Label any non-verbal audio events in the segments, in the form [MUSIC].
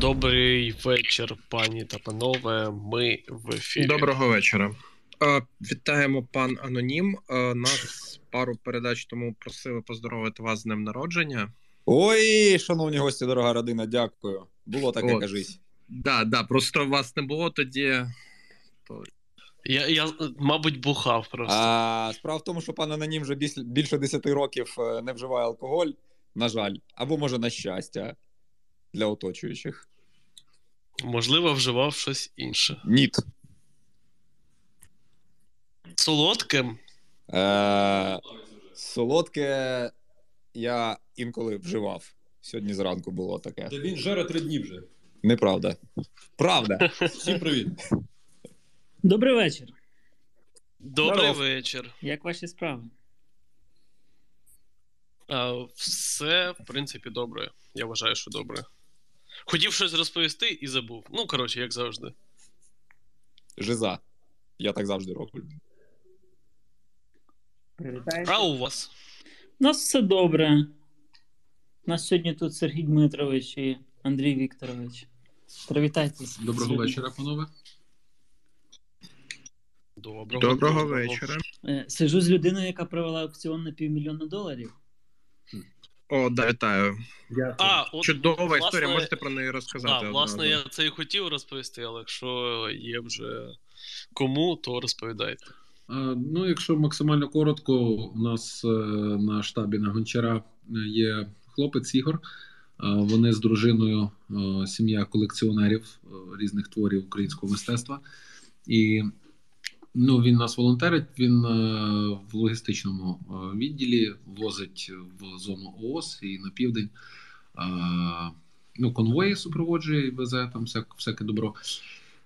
Добрий вечір, пані та панове. Ми в ефірі. Доброго вечора. Е, Вітаємо пан Анонім. Е, Нас пару передач тому просили поздоровити вас з днем народження. Ой, шановні гості, дорога родина, дякую. Було таке, От. кажись. Да, да, просто вас не було тоді. То... Я, я, мабуть, бухав просто. А справа в тому, що пан Анонім вже більше 10 років е, не вживає алкоголь, на жаль, або може на щастя для оточуючих. Можливо, вживав щось інше. Ніт. Солодким. Е, солодке я інколи вживав. Сьогодні зранку було таке. Та він жаре три дні вже. Неправда. Правда. Всім привіт. Добрий вечір. Добрий Здоров. вечір. Як ваші справи? А, все, в принципі, добре. Я вважаю, що добре. Хотів щось розповісти і забув. Ну, коротше, як завжди. Жиза. Я так завжди роблю. А у вас? У нас все добре. У нас сьогодні тут Сергій Дмитрович і Андрій Вікторович. Привітайтесь. Доброго вечора, панове. Доброго, Доброго вечора. Е, Сижу з людиною, яка провела аукціон на півмільйона доларів. О, да, вітаю. А, от, Чудова власне, історія, можете про неї розказати. Да, власне, я це і хотів розповісти, але якщо є вже кому, то розповідайте. Ну, якщо максимально коротко, у нас е, на штабі на Гончара е, є хлопець Ігор. Вони з дружиною, е, сім'я колекціонерів різних творів українського мистецтва. І ну, він нас волонтерить, він е, в логістичному е, відділі возить в зону ООС і на південь. е, Ну, конвої супроводжує і везе там всяк, всяке добро.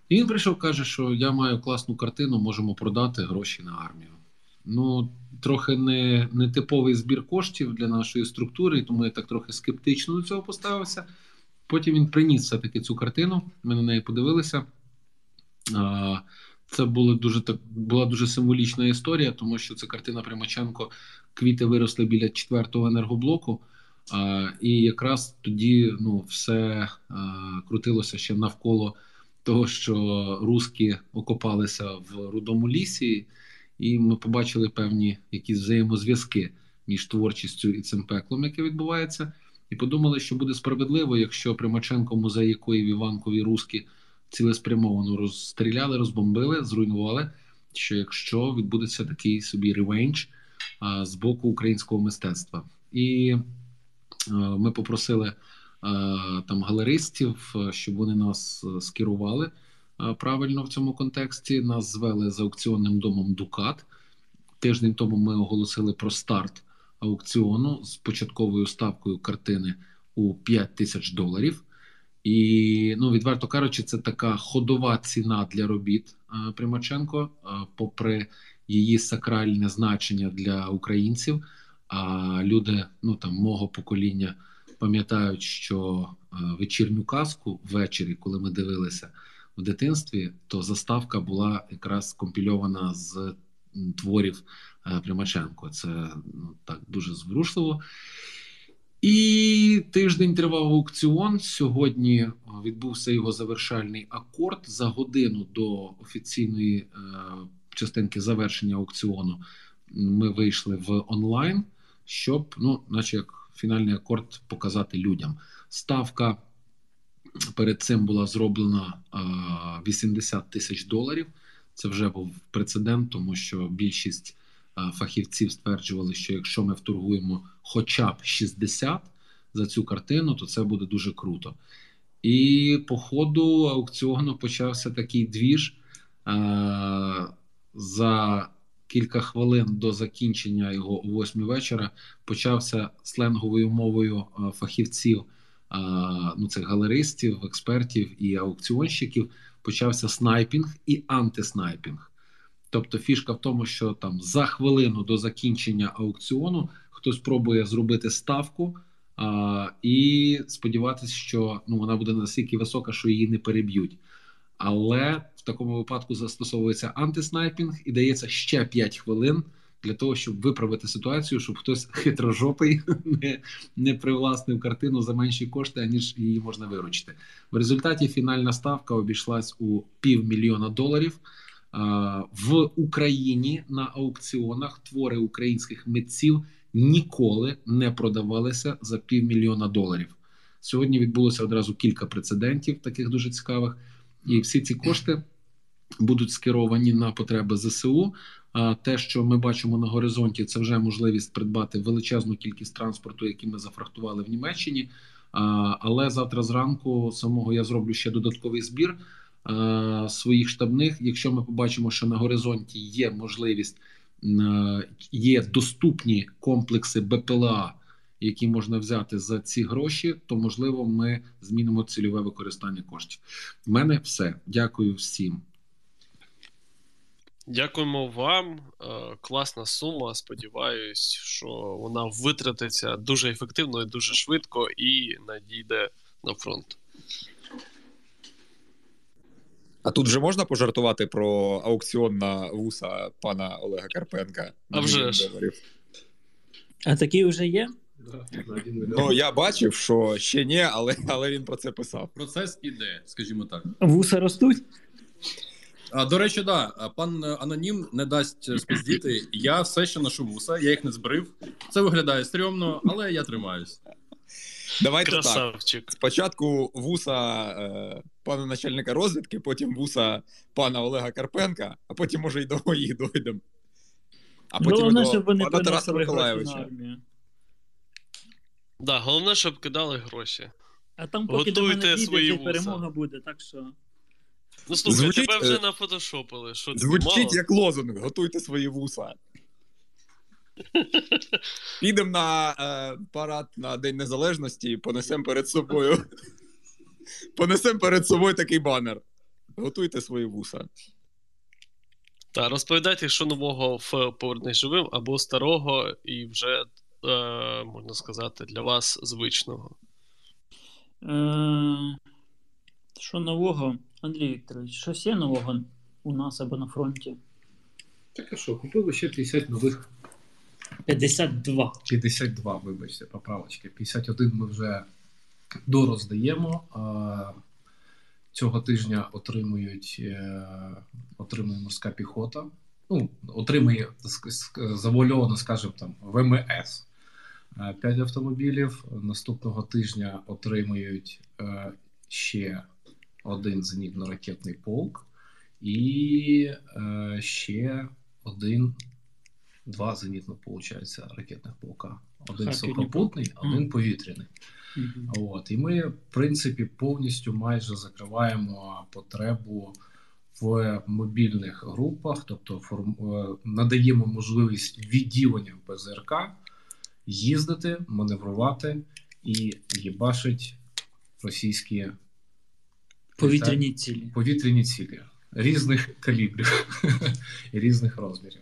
І він прийшов, каже, що я маю класну картину, можемо продати гроші на армію. Ну, трохи не, не типовий збір коштів для нашої структури, тому я так трохи скептично до цього поставився. Потім він приніс все-таки цю картину. Ми на неї подивилися. А, Це була дуже так була дуже символічна історія, тому що це картина Примаченко. Квіти виросли біля четвертого енергоблоку. А, І якраз тоді ну, все а, крутилося ще навколо того, що руски окопалися в рудому лісі, і ми побачили певні якісь взаємозв'язки між творчістю і цим пеклом, яке відбувається, і подумали, що буде справедливо, якщо Примаченко музей якої в Іванкові руски цілеспрямовано розстріляли, розбомбили, зруйнували. Що якщо відбудеться такий собі ревенж а, з боку українського мистецтва, і а, ми попросили е, там галеристів, е, щоб вони нас е, скерували е, правильно в цьому контексті. Нас звели з аукціонним домом Дукат. Тиждень тому ми оголосили про старт аукціону з початковою ставкою картини у 5 тисяч доларів. І ну, відверто кажучи, це така ходова ціна для робіт е, Примаченко, е, попри її сакральне значення для українців. А люди ну там мого покоління пам'ятають, що е, вечірню казку ввечері, коли ми дивилися в дитинстві, то заставка була якраз компільована з творів Примаченко. Це ну так дуже зворушливо. І тиждень тривав аукціон. Сьогодні е, відбувся його завершальний акорд за годину до офіційної е, частинки завершення аукціону. Ми вийшли в онлайн, щоб, ну, наче як фінальний акорд показати людям. Ставка перед цим була зроблена е, 80 тисяч доларів. Це вже був прецедент, тому що більшість е, фахівців стверджували, що якщо ми вторгуємо хоча б 60 за цю картину, то це буде дуже круто. І по ходу аукціону почався такий двіж. Е, за кілька хвилин до закінчення його о 8 вечора почався сленговою мовою е, фахівців, е, ну цих галеристів, експертів і аукціонщиків. Почався снайпінг і антиснайпінг. Тобто фішка в тому, що там за хвилину до закінчення аукціону хтось пробує зробити ставку а, і сподіватися, що ну, вона буде настільки висока, що її не переб'ють. Але в такому випадку застосовується антиснайпінг і дається ще 5 хвилин для того, щоб виправити ситуацію, щоб хтось хитрожопий [LAUGHS] не, не привласнив картину за менші кошти, аніж її можна виручити. В результаті фінальна ставка обійшлась у півмільйона доларів. В Україні на аукціонах твори українських митців ніколи не продавалися за півмільйона доларів. Сьогодні відбулося одразу кілька прецедентів, таких дуже цікавих, і всі ці кошти будуть скеровані на потреби ЗСУ. А те, що ми бачимо на горизонті, це вже можливість придбати величезну кількість транспорту, який ми зафрахтували в Німеччині. Але завтра зранку самого я зроблю ще додатковий збір своїх штабних. Якщо ми побачимо, що на горизонті є можливість, є доступні комплекси БПЛА, які можна взяти за ці гроші, то можливо ми змінимо цільове використання коштів. У мене все. Дякую всім. Дякуємо вам. Е, класна сума. Сподіваюсь, що вона витратиться дуже ефективно і дуже швидко і надійде на фронт. А тут же можна пожартувати про аукціон на вуса пана Олега Карпенка? А вже ж. А такий вже є? Ну, я бачив, що ще ні, але але він про це писав. Процес іде, скажімо так. Вуса ростуть? А, До речі, да, пан Анонім не дасть спіздіти. Я все ще ношу вуса, я їх не збрив. Це виглядає стрьомно, але я тримаюсь. Давайте Красавчик. так. Спочатку вуса е, пана начальника розвідки, потім вуса пана Олега Карпенка, а потім, може, і до моїх дойдемо. А потім Головне, до щоб вони пана Тараса Миколаєвича. армію. Да, головне, щоб кидали гроші. А там, поки до мене свої вуса. перемога буде, так що. Ну слухай, Звучить, тебе вже е, нафотошопили. Що Звучить мало? як лозунг, готуйте свої вуса. Підемо на е, парад на День Незалежності і понесемо перед собою. Понесемо перед собою такий банер. Готуйте свої вуса. Та розповідайте, що нового в Повернись живим або старого і вже, е, можна сказати, для вас звичного. Е, що нового, Андрій Вікторович, щось є нового у нас або на фронті? Так а що, купили ще 50 нових 52. 52, вибачте, поправочки. 51 ми вже дороздаємо. Цього тижня отримують е, отримує морська піхота. Ну, отримує завуальовано, скажімо, там ВМС. 5 автомобілів. Наступного тижня отримують е, ще один зенітно-ракетний полк і е, ще один, два зенітно, виходить, ракетних полка. Один Харків, сухопутний, один Мгм. повітряний. Мгм. От, і ми, в принципі, повністю майже закриваємо потребу в мобільних групах, тобто форм... е, надаємо можливість відділення в ПЗРК їздити, маневрувати і їбашить російські Повітряні цілі. повітряні цілі різних калібрів [LAUGHS] і різних розмірів.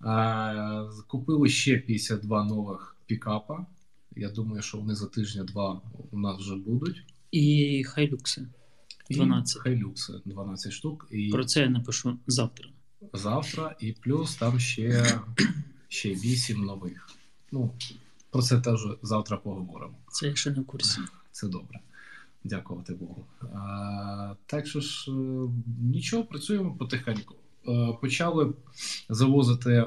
А, Купили ще 52 нових пікапа. Я думаю, що вони за тижня-два у нас вже будуть. І хайлюкси. І 12. Хайлюкси 12 штук. І Про це я напишу завтра. завтра, і плюс там ще, ще 8 нових. Ну, про це теж завтра поговоримо. Це я ще не в курсі. Це добре. Дякувати Богу. А, так що ж, е, нічого, працюємо потихеньку. Е, почали завозити е,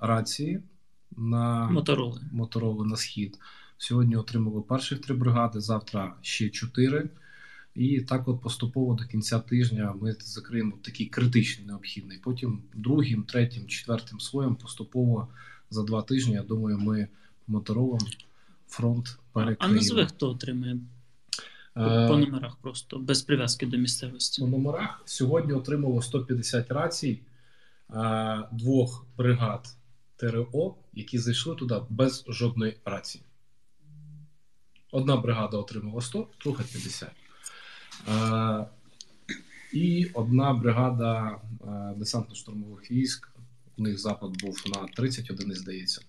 рації на Мотороли. Мотороли на схід. Сьогодні отримали перших три бригади, завтра ще чотири. І так, от поступово до кінця тижня ми закриємо такий критичний необхідний. Потім другим, третім, четвертим слоєм поступово за два тижні. Я думаю, ми моторолом фронт перекриємо. А назви хто отримає по, Е, номерах просто, без прив'язки до місцевості. у номерах сьогодні отримало 150 рацій е, двох бригад ТРО, які зайшли туди без жодної рації. Одна бригада отримала 100, друга 50. Е, і одна бригада десантно-штурмових військ, у них запад був на 30 одиниць, здається,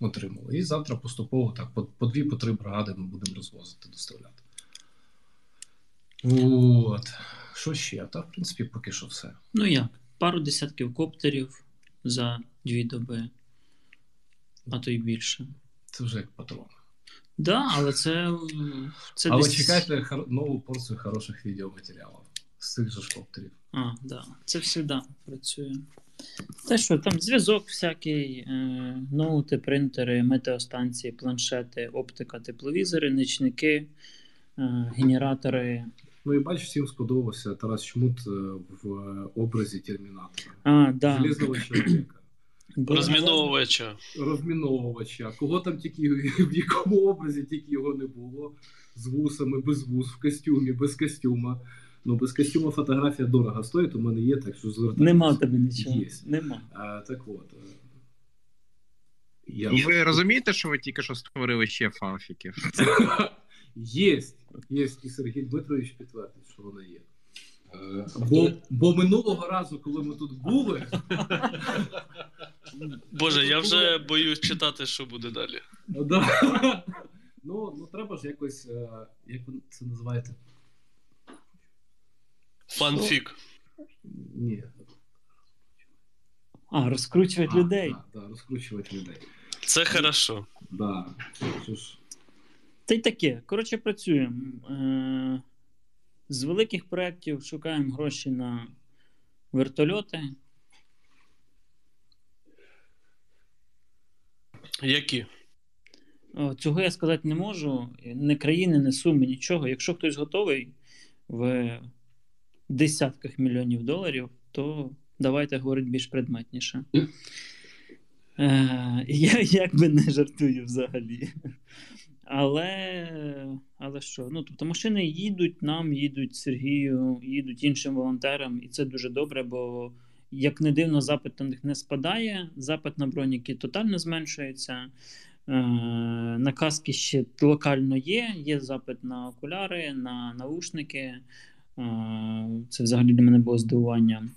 отримали. І завтра поступово так, по, по дві, по три бригади ми будемо розвозити, доставляти. От. Що ще? Та, в принципі, поки що все. Ну як? Пару десятків коптерів, за дві доби, а то й більше. Це вже як патрон. Да, але це, це Але десь... чекайте нову порцію хороших відеоматеріалів з цих же ж коптерів. А, да. Це завжди працює. Те, що там зв'язок всякий, е, ноути, принтери, метеостанції, планшети, оптика, тепловізори, нічники, е, генератори. Ну і бач, всім сподобався Тарас Чмут е, в образі термінатора. А, да. Железного чоловіка. [CLEARS THROAT] Розміновувача. розміновувача. Кого там тільки [LAUGHS] в якому образі тільки його не було. З вусами, без вус, в костюмі, без костюма. Ну, без костюма фотографія дорого стоїть, у мене є, так що звертайтеся. Нема тебе нічого. Є. Нема. А, так от. е, Я... Ви розумієте, що ви тільки що створили ще фанфіків? [LAUGHS] Єсть, єсть, і Сергій Дмитрович підтвердить, що вона є. Е, Бо, бо минулого разу, коли ми тут були, Боже, я вже боюсь читати, що буде далі. ну, да, ну, ну треба ж якось, е, як ви це називаєте? Фанфік. Ні. А, розкручувати А, людей. Да, да, розкручувати людей. Це хорошо. Да. Що ж, Та й таке. Коротше, працюємо. Е, з великих проєктів шукаємо гроші на вертольоти. Які? Цього я сказати не можу. Не країни, не суми, нічого. Якщо хтось готовий в десятках мільйонів доларів, то давайте говорити більш предметніше. Е, я якби не жартую взагалі. Але, але що? Ну, тобто машини їдуть нам, їдуть Сергію, їдуть іншим волонтерам, і це дуже добре, бо як не дивно, запит на них не спадає, запит на броніки тотально зменшується. Е, на каски ще локально є. Є запит на окуляри, на наушники. Е, це взагалі для мене було здивування.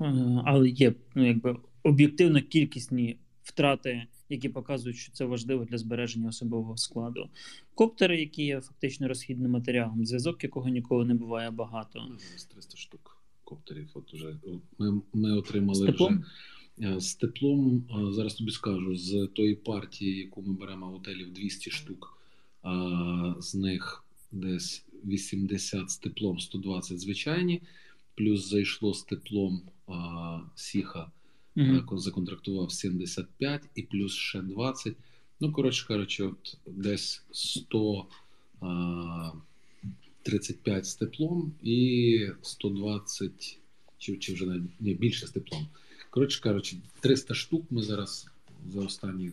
Е, але є ну, якби, об'єктивно кількісні втрати, які показують, що це важливо для збереження особового складу. Коптери, які є фактично розхідним матеріалом, зв'язок, якого ніколи не буває багато. Ну, зараз 300 штук коптерів. От уже ми, ми отримали З теплом? вже е, з теплом. е, Зараз тобі скажу, з тої партії, яку ми беремо в готелів 200 штук, а з них десь 80 з теплом, 120 звичайні, плюс зайшло з теплом а, Сіха, Мгм. mm законтрактував 75 і плюс ще 20. Ну, коротше кажучи, от десь 100. А, 35 з теплом і 120, чи, чи вже навіть ні, більше з теплом. Коротше кажучи, 300 штук ми зараз за останні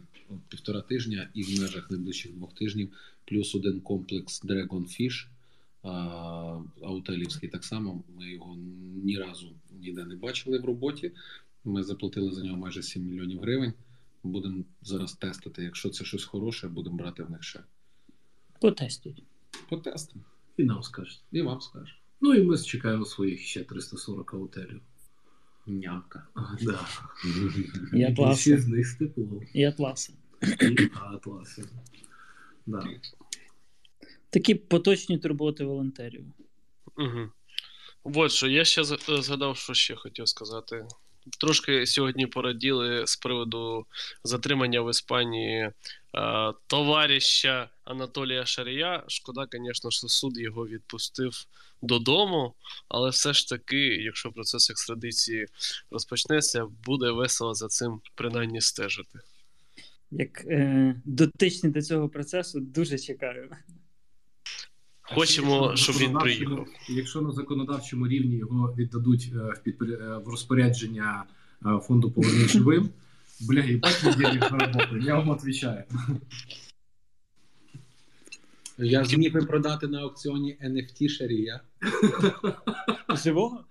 півтора тижня і в межах найближчих двох тижнів, плюс один комплекс Dragonfish, а, аутелівський так само. Ми його ні разу ніде не бачили в роботі. Ми заплатили за нього майже 7 мільйонів гривень. Будемо зараз тестити. Якщо це щось хороше, будемо брати в них ще. Потестіть. Потестимо. і нам скажуть. І вам скажу. Ну і ми чекаємо своїх ще 340 аутелів. Няка. А, да. І атласи. з них з теплом. І атласи. І атласи. Да. Такі поточні турботи волонтерів. Угу. От що, я ще згадав, що ще хотів сказати. Трошки сьогодні пораділи з приводу затримання в Іспанії е, товариша Анатолія Шарія. Шкода, звісно, що суд його відпустив додому, але все ж таки, якщо процес екстрадиції розпочнеться, буде весело за цим принаймні стежити. Як е, дотичний до цього процесу, дуже чекаю. Хочемо, щоб він приїхав. Якщо на законодавчому рівні його віддадуть е, в, підпоря- е, в розпорядження е, фонду «Повернись живим, бля, їбать ми денег заработали, я вам відповідаю. Я зміг би продати на аукціоні NFT Шарія. Живого?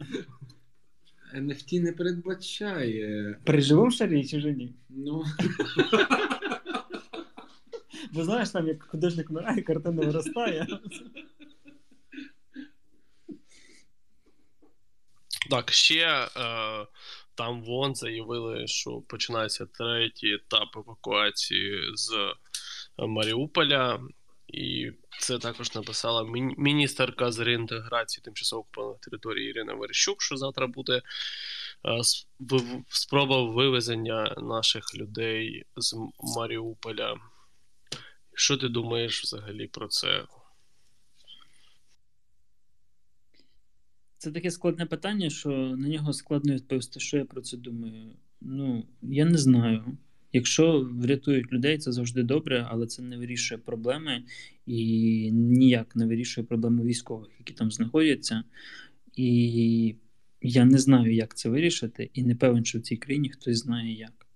NFT не передбачає. При живому шарі чи вже ні? Ну, Бо знаєш, там як художник вмирає, картина виростає. Так, ще е, там вон заявили, що починається третій етап евакуації з Маріуполя. І це також написала мі- міністерка з реінтеграції тимчасово окупованих територій Ірина Верещук, що завтра буде е, спроба вивезення наших людей з Маріуполя. Що ти думаєш взагалі про це? Це таке складне питання, що на нього складно відповісти, що я про це думаю. Ну, я не знаю. Якщо врятують людей, це завжди добре, але це не вирішує проблеми і ніяк не вирішує проблеми військових, які там знаходяться. І я не знаю, як це вирішити, і не певен, що в цій країні хтось знає як.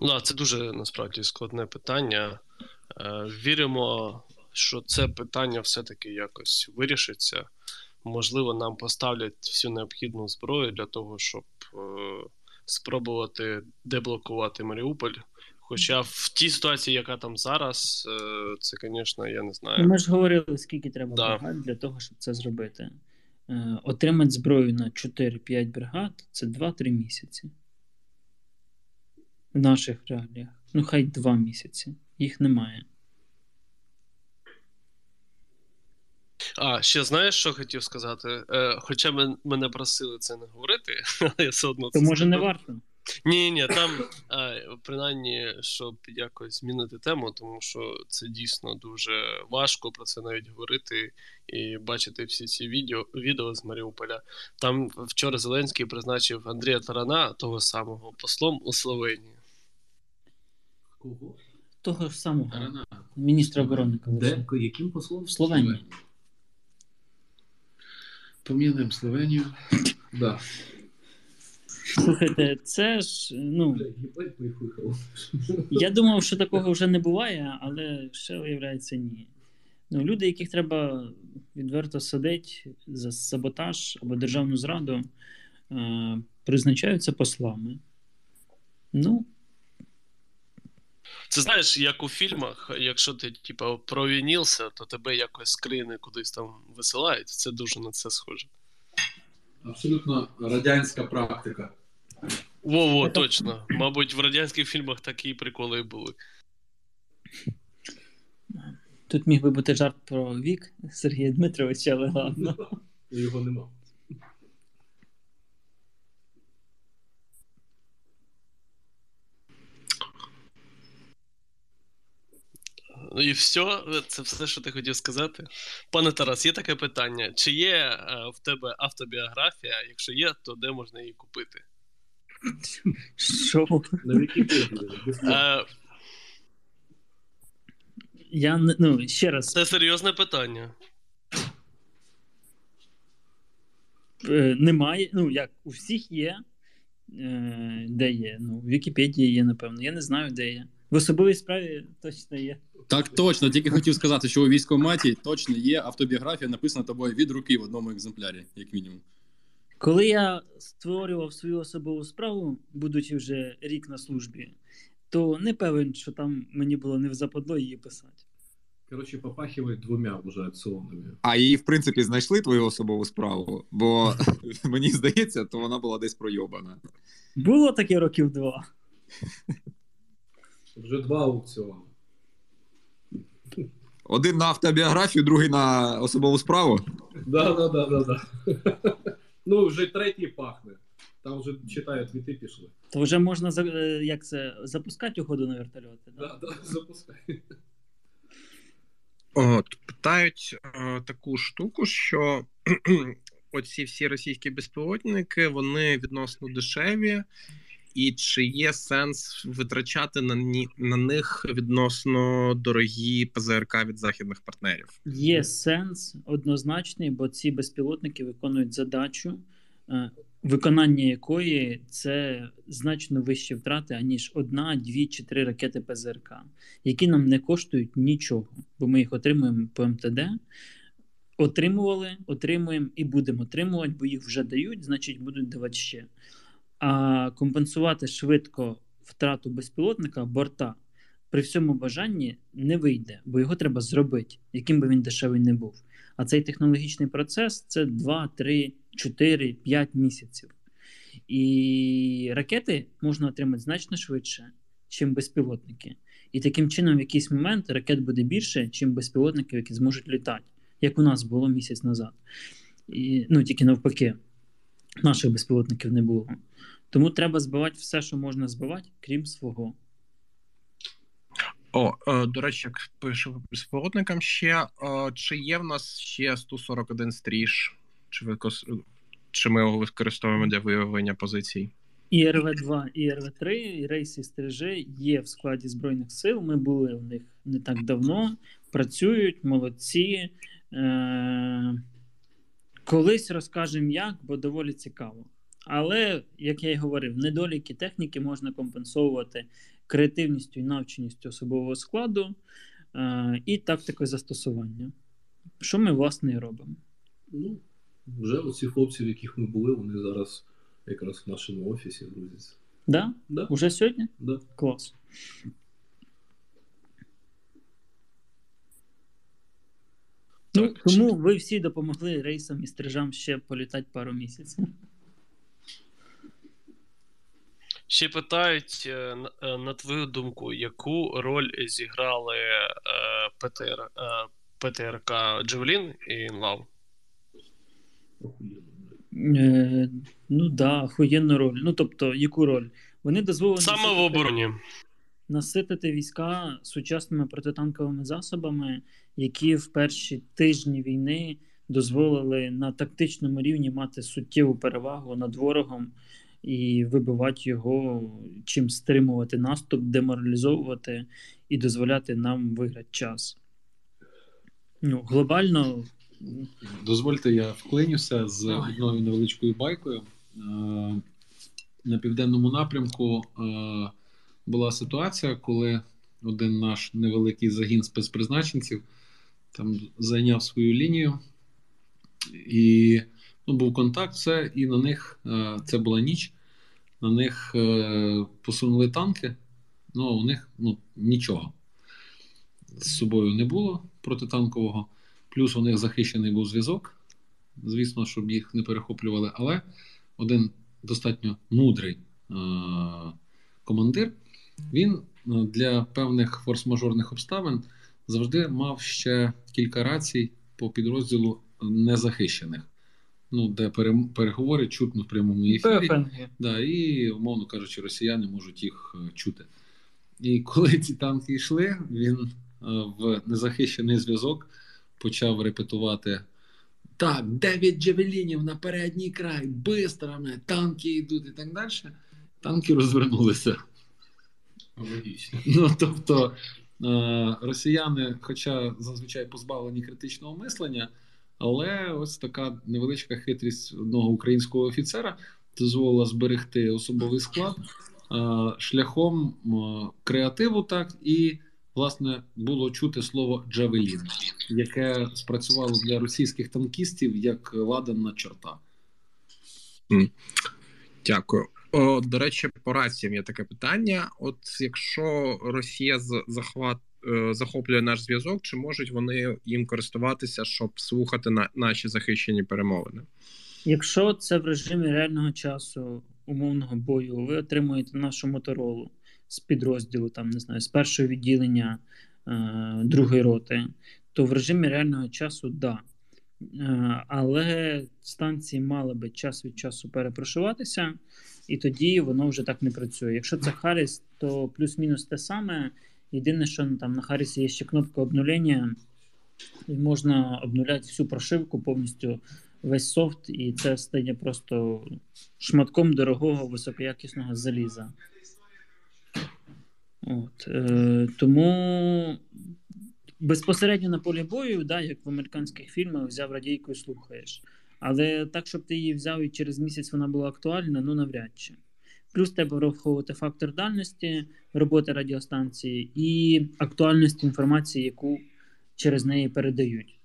Да, це дуже насправді складне питання. Е, Віримо, що це питання все-таки якось вирішиться. Можливо, нам поставлять всю необхідну зброю для того, щоб е, спробувати деблокувати Маріуполь. Хоча в тій ситуації, яка там зараз, е, це, звісно, я не Ну, знаю. Ми ж говорили, скільки треба Да. бригад для того, щоб це зробити. Отримати зброю на 4-5 бригад це 2-3 місяці. В наших реаліях. Ну, хай 2 місяці. Їх немає. А, ще знаєш, що хотів сказати? Е, Хоча мен- мене просили це не говорити, [LAUGHS] але я все одно То це може не варто. Ні, ні, там е, принаймні, щоб якось змінити тему, тому що це дійсно дуже важко про це навіть говорити і бачити всі ці відео, відео з Маріуполя. Там вчора Зеленський призначив Андрія Тарана, того самого, послом у Словенії. Кого? Того ж самого Тарана. міністра оборони. Де? Яким послом? В Словенії. Помінуємо Словенію. [COUGHS] Да. Слухайте, це ж, ну, [LAUGHS] я думав, що такого вже не буває, але ще виявляється ні. Ну, люди, яких треба відверто садити за саботаж або державну зраду, е, призначаються послами. Ну, Це знаєш, як у фільмах, якщо ти типа провінився, то тебе якось скрини кудись там висилають. Це дуже на це схоже. Абсолютно радянська практика. Во-во, точно. Мабуть, в радянських фільмах такі приколи були. тут міг би бути жарт про вік Сергія Дмитровича, але ладно. Його нема. Ну і все, це все, що ти хотів сказати. Пане Тарас, є таке питання: чи є е, в тебе автобіографія? Якщо є, то де можна її купити? Що? На Вікіпедії. Е, Я не- ну, ще раз, це серйозне питання. е, немає. Ну, як у всіх є. Е, де є? Ну, в Вікіпедії є, напевно. Я не знаю, де є. В особовій справі точно є. Так точно, тільки хотів сказати, що у військкоматі точно є автобіографія, написана тобою від руки в одному екземплярі, як мінімум. Коли я створював свою особову справу, будучи вже рік на службі, то не певен, що там мені було не в западло її писати. Коротше, попахиває двома вже акціонами. А її, в принципі, знайшли твою особову справу, бо [LAUGHS] мені здається, то вона була десь пройобана. Було таке років два. Вже два аукціони. Один на автобіографію, другий на особову справу. Да, да, да, да, да. [LAUGHS] Ну, вже третій пахне. Там вже читаю, твіти пішли. То вже можна е, як це, запускати угоду на вертольоти. Да? Да, да, [LAUGHS] запускай. От, питають е, таку штуку, що [CLEARS THROAT] оці всі російські безпілотники вони відносно дешеві, і чи є сенс витрачати на, ні, на них відносно дорогі ПЗРК від західних партнерів? Є сенс однозначний, бо ці безпілотники виконують задачу, е, виконання якої це значно вищі втрати, аніж одна, дві чи три ракети ПЗРК, які нам не коштують нічого, бо ми їх отримуємо по МТД. Отримували, отримуємо і будемо отримувати, бо їх вже дають, значить будуть давати ще. А компенсувати швидко втрату безпілотника борта при всьому бажанні не вийде, бо його треба зробити, яким би він дешевий не був. А цей технологічний процес це 2, 3, 4, 5 місяців. І ракети можна отримати значно швидше, ніж безпілотники. І таким чином, в якийсь момент ракет буде більше, чим безпілотників, які зможуть літати, як у нас було місяць назад. І, Ну, тільки навпаки, наших безпілотників не було. Тому треба збивати все, що можна збивати, крім свого. О, е, до речі, як пишу безпілотникам ще, е, чи є в нас ще 141 стріж? Чи, викос... чи ми його використовуємо для виявлення позицій? І РВ-2, і РВ-3, і рейси стрижи є в складі Збройних сил. Ми були в них не так давно, працюють, молодці. Е- Колись розкажемо як, бо доволі цікаво. Але, як я й говорив, недоліки техніки можна компенсувати креативністю і навченістю особового складу е- і тактикою застосування. Що ми, власне, і робимо. Ну, вже оці хлопці, в яких ми були, вони зараз якраз в нашому офісі грузяться. Да? Да? Уже сьогодні? Да. Клас. Ну, Так, тому ви всі допомогли рейсам і стрижам ще політати пару місяців. Ще питають, е, на- е, на твою думку, яку роль зіграли е, ПТР, е, ПТРК Джевелін і Інлав? Е, ну да, охуєнну роль. Ну тобто, яку роль? Вони дозволили Саме в обороні. наситити війська сучасними протитанковими засобами, які в перші тижні війни дозволили на тактичному рівні мати суттєву перевагу над ворогом і вибивати його, чим стримувати наступ, деморалізовувати і дозволяти нам виграти час. Ну, глобально Дозвольте, я вклинюся з одною невеличкою байкою. Е, На південному напрямку е, була ситуація, коли один наш невеликий загін спецпризначенців там зайняв свою лінію, і ну, був контакт, все, і на них е, це була ніч. На них е, посунули танки, ну у них ну, нічого з собою не було протитанкового. Плюс у них захищений був зв'язок. Звісно, щоб їх не перехоплювали. Але один достатньо мудрий е- командир, він для певних форс-мажорних обставин завжди мав ще кілька рацій по підрозділу незахищених. Ну, де переговори чутно в прямому ефірі. Да, і, умовно кажучи, росіяни можуть їх е, чути. І [LAUGHS] коли ці танки йшли, він е, в незахищений зв'язок почав репетувати. Так, 9 джавелінів на передній край, бистро, танки йдуть і так далі. Танки розвернулися. Логічно. Ну, тобто, росіяни, хоча зазвичай позбавлені критичного мислення, але ось така невеличка хитрість одного українського офіцера дозволила зберегти особовий склад е, шляхом е, креативу, так і власне було чути слово Джавелін, яке спрацювало для російських танкістів як ладана чорта. Дякую. О, до речі, по раціям є таке питання. От якщо Росія захват, е, захоплює наш зв'язок, чи можуть вони їм користуватися, щоб слухати на, наші захищені перемовини? Якщо це в режимі реального часу умовного бою, ви отримуєте нашу моторолу з підрозділу, там не знаю, з першого відділення е, другої роти, то в режимі реального часу да. Е, але станції мали би час від часу перепрошуватися, і тоді воно вже так не працює. Якщо це Харріс, то плюс-мінус те саме. Єдине, що там на Харрісі є ще кнопка обнулення, і можна обнуляти всю прошивку повністю весь софт, і це стає просто шматком дорогого високоякісного заліза. От, е, тому безпосередньо на полі бою, да, як в американських фільмах, взяв радійку і слухаєш. Але так, щоб ти її взяв і через місяць вона була актуальна, ну навряд чи. Плюс треба враховувати фактор дальності роботи радіостанції і актуальність інформації, яку через неї передають.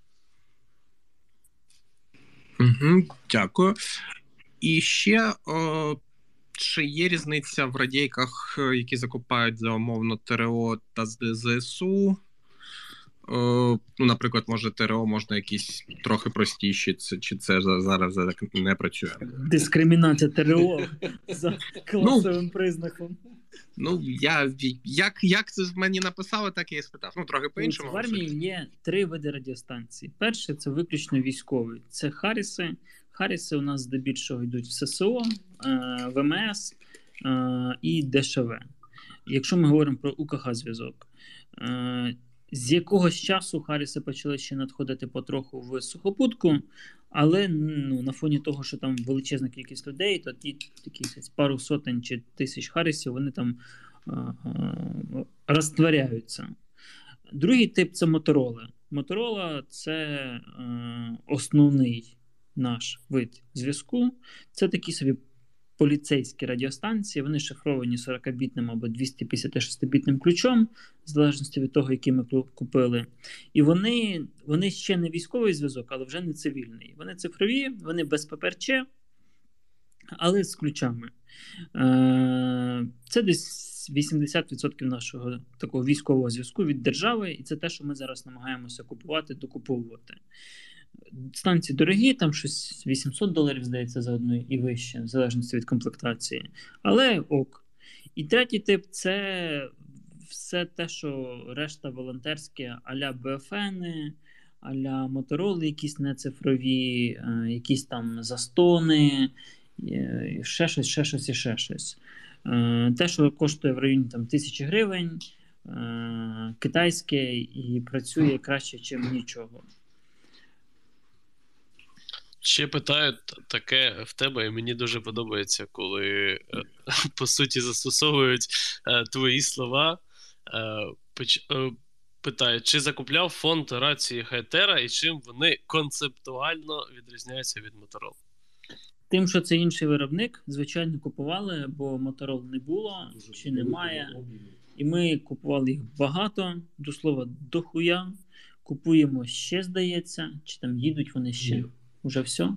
Угу, дякую. І ще о, чи є різниця в радійках, які закупають за умовно ТРО та ЗСУ? Ну, наприклад, може ТРО можна якісь трохи простіші, чи це зараз так не працює? Дискримінація ТРО [LAUGHS] за класовим признаком. Ну, я як, як це мені написали, так я і спитав. Ну, трохи по-іншому. В армії є три види радіостанцій. Перше це виключно військові. Це Харіси. Харіси у нас здебільшого йдуть в ССО, е, ВМС е, і ДШВ. Якщо ми говоримо про УКХ зв'язок, е, з якогось часу Харіси почали ще надходити потроху в сухопутку, але ну, на фоні того, що там величезна кількість людей, то ті такі пару сотень чи тисяч Харісів, вони там е, е, розтворяються. Другий тип це мотороли. Моторола це е, основний наш вид зв'язку. Це такі собі поліцейські радіостанції. Вони шифровані 40-бітним або 256-бітним ключом, в залежності від того, який ми купили. І вони, вони ще не військовий зв'язок, але вже не цивільний. Вони цифрові, вони без ППРЧ, але з ключами. Е, Це десь 80% нашого такого військового зв'язку від держави, і це те, що ми зараз намагаємося купувати, докуповувати. Станції дорогі, там щось 800 доларів, здається, за одну і вище, в залежності від комплектації. Але ок. І третій тип це все те, що решта волонтерське, аля БФНи, аля мотороли, якісь нецифрові, е, якісь там застони, е, ще щось, ще щось і ще щось. Е, Те, що коштує в районі там, тисячі гривень, китайське і працює краще, ніж нічого. Ще питають таке в тебе, і мені дуже подобається, коли е, [LAUGHS] по суті застосовують е, твої слова. Е, поч- е, Питають, чи закупляв фонд рації Хайтера і чим вони концептуально відрізняються від Motorola? Тим, що це інший виробник, звичайно, купували, бо моторол не було Дуже чи немає. І ми купували їх багато, до слова, дохуя. Купуємо ще, здається, чи там їдуть вони ще. Уже все?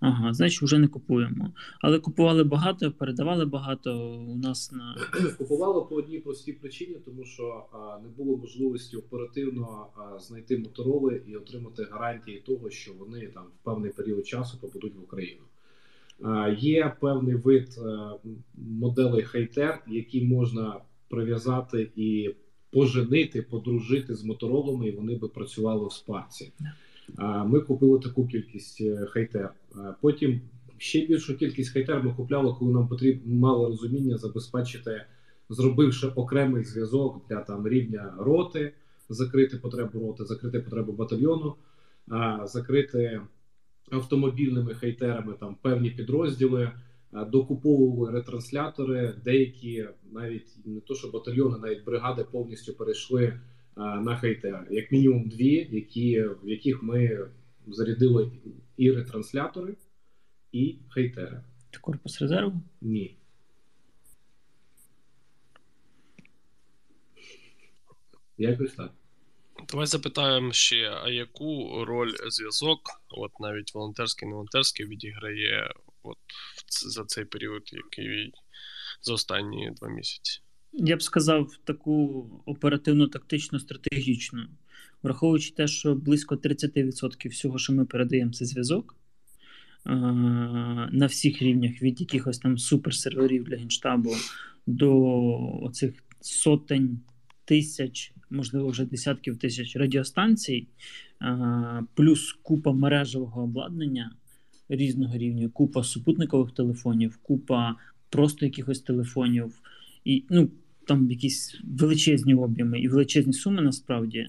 Ага, значить, вже не купуємо. Але купували багато, передавали багато у нас на. [CLEARS THROAT] Купували по одній простій причині, тому що а, не було можливості оперативно а, знайти мотороли і отримати гарантії того, що вони там в певний період часу попадуть в Україну. А, є певний вид а, моделей хайтер, які можна прив'язати і поженити, подружити з моторолами, і вони би працювали в спарці. Ми купили таку кількість е, хайтер. Потім ще більшу кількість хайтер ми купляли, коли нам потрібно мало розуміння забезпечити, зробивши окремий зв'язок для там рівня роти, закрити потребу роти, закрити потребу батальйону, закрити автомобільними хейтерами там певні підрозділи. Докуповували ретранслятори, деякі навіть не то, що батальйони, навіть бригади повністю перейшли на хейтер. Як мінімум дві, які, в яких ми зарядили і ретранслятори, і хейтери. Корпус резерву. Ні. Якось так. Давай запитаємо ще, а яку роль зв'язок, от навіть волонтерський, не волонтерський, відіграє от за цей період, який за останні два місяці? Я б сказав, таку оперативну, тактичну, стратегічну. Враховуючи те, що близько 30% всього, що ми передаємо, це зв'язок на всіх рівнях, від якихось там суперсерверів для генштабу до оцих сотень тисяч, можливо, вже десятків тисяч радіостанцій, плюс купа мережевого обладнання різного рівня, купа супутникових телефонів, купа просто якихось телефонів. І ну, там якісь величезні об'єми і величезні суми насправді,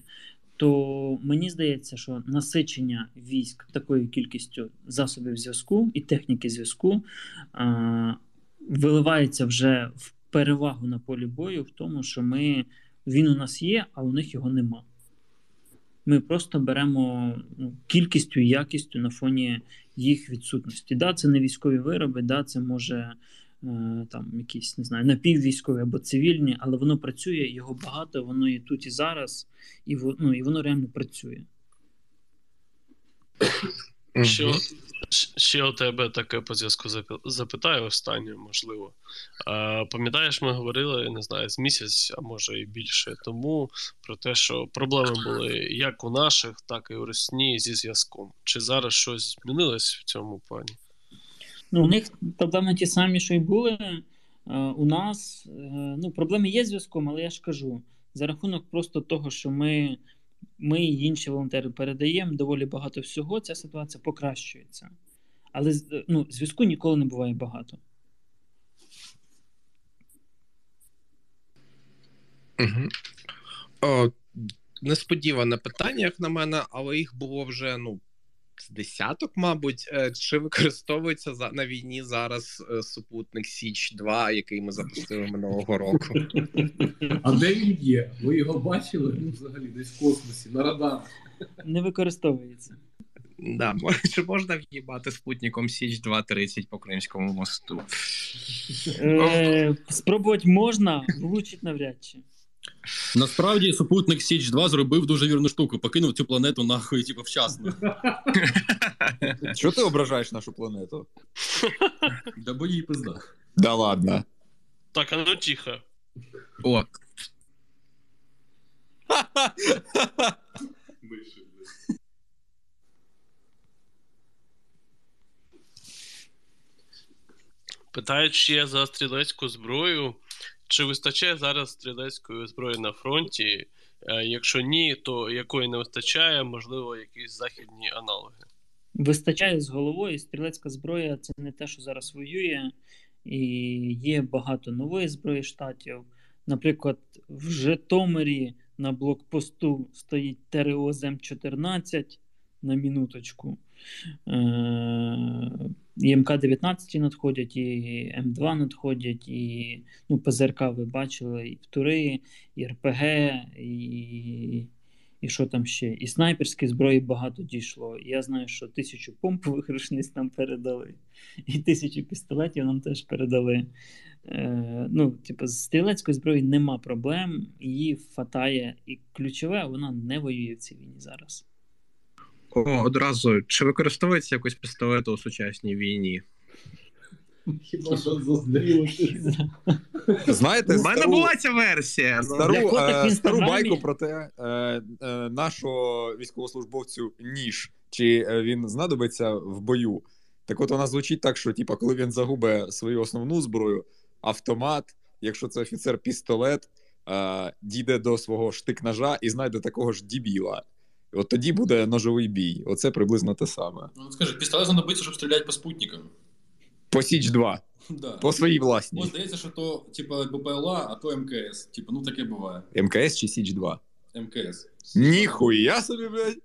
то мені здається, що насичення військ такою кількістю засобів зв'язку і техніки зв'язку а, виливається вже в перевагу на полі бою в тому, що ми, він у нас є, а у них його нема. Ми просто беремо ну, кількістю і якістю на фоні їх відсутності. Да, це не військові вироби, да, це може там якісь не знаю, напіввійськові або цивільні, але воно працює, його багато, воно є тут і зараз, і, ну, і воно реально працює. Що, Ще у тебе таке по зв'язку запитаю останнє, можливо. А, пам'ятаєш, ми говорили, не знаю, з місяць, а може і більше тому, про те, що проблеми були як у наших, так і у Росні зі зв'язком. Чи зараз щось змінилось в цьому плані? Ну, у них проблеми ті самі, що й були. Е, У нас е, ну, проблеми є зв'язком, але я ж кажу, за рахунок просто того, що ми, ми і інші волонтери передаємо доволі багато всього, ця ситуація покращується. Але ну, зв'язку ніколи не буває багато. Угу. О, несподіване питання, як на мене, але їх було вже ну, десяток, мабуть. Е, Чи використовується за, на війні зараз е, супутник Січ 2, який ми запустили минулого року? А де він є? Ви його бачили? Взагалі, десь в космосі, на радарах. Не використовується. Да, чи можна в'їбати спутником Січ 2.30 по Кримському мосту? Е, спробувати можна, влучить навряд чи. Насправді супутник Січ 2 зробив дуже вірну штуку, покинув цю планету нахуй, типу, вчасно. [LAUGHS] Чого ти ображаєш нашу планету? Да бо їй пизда. Да ладно. Так, а ну тихо. О, Питають ще за стрілецьку зброю. Чи вистачає зараз стрілецької зброї на фронті? Е, Якщо ні, то якої не вистачає, можливо, якісь західні аналоги. Вистачає з головою. Стрілецька зброя це не те, що зараз воює, і є багато нової зброї штатів. Наприклад, в Житомирі на блокпосту стоїть ТРО ЗМ-14 на минуточку. І МК-19 надходять, і М2 надходять, і ну, ПЗРК ви бачили, і птури, і РПГ, і, і що там ще? І снайперської зброї багато дійшло. Я знаю, що тисячу помпових рушниць нам передали, і тисячу пістолетів нам теж передали. Е, ну, типу, з стрілецької зброї нема проблем, її фатає. І ключове, вона не воює в цій війні зараз. О, одразу, чи використовується якось пістолет у сучасній війні? Хіба що заздріло? Знаєте, У мене була ця версія. ну. стару, Для фоток в е, стару Інстаграмі. байку про те, е, е, нашого військовослужбовцю ніж, чи е, він знадобиться в бою. Так от вона звучить так, що типа, коли він загубить свою основну зброю, автомат, якщо це офіцер пістолет, е, дійде до свого штик-ножа і знайде такого ж дібіла. От тоді буде ножовий бій. Оце приблизно те саме. Ну, скажи, пістолет знадобиться, щоб стріляти по спутникам. По Січ 2, Да. по своїй власній. Бо здається, що то, типа, БПЛА, а то МКС. Типа, ну таке буває. МКС чи Січ 2? МКС. Ніхуя собі, блядь.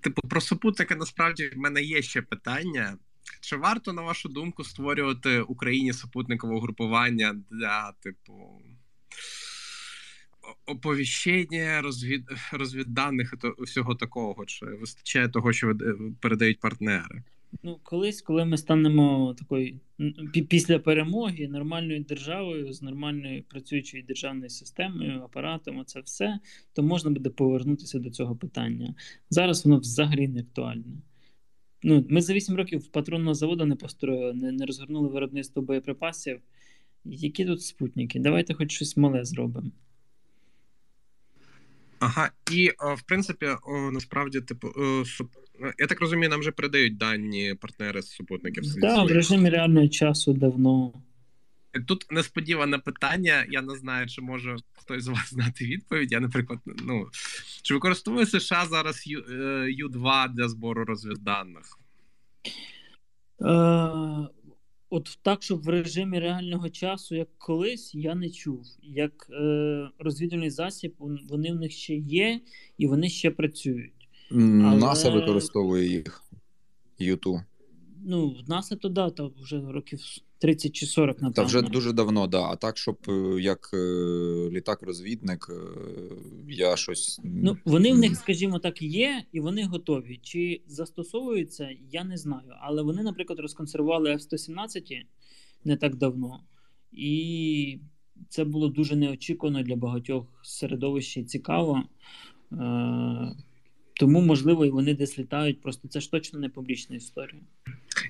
Типу, про супутники насправді в мене є ще питання. Чи варто, на вашу думку, створювати Україні супутникове групування для, типу, оповіщення, розвід, розвідданих то, всього такого? Чи вистачає того, що передають партнери? Ну, колись, коли ми станемо такою після перемоги нормальною державою з нормальною працюючою державною системою, апаратом, це все, то можна буде повернутися до цього питання. Зараз воно взагалі не актуальне. Ну, ми за 8 років патронного заводу не построїли, не, не розгорнули виробництво боєприпасів. Які тут спутники? Давайте хоч щось мале зробимо. Ага, і в принципі, насправді, типу, я так розумію, нам вже передають дані партнери з супутників. Так, да, в режимі реального часу давно. Тут несподіване питання. Я не знаю, чи може хтось з вас знати відповідь. Я, наприклад, ну чи використовує США зараз Ю, е, Ю-2 для збору розвідданих? От так, щоб в режимі реального часу, як колись, я не чув. Як е, розвідувальний засіб, вон- вони в них ще є і вони ще працюють. Але- НАСА використовує їх. Юту. Ну, в нас це да, то вже років 30 чи 40, напевно. Та вже дуже давно, да. А так, щоб е, як е, літак-розвідник, е, я щось. Ну, вони в них, скажімо так, є, і вони готові. Чи застосовуються, я не знаю. Але вони, наприклад, розконсервували F-117 не так давно. І це було дуже неочікувано для багатьох середовищ і цікаво. Е, Тому, можливо, і вони десь літають, просто це ж точно не публічна історія.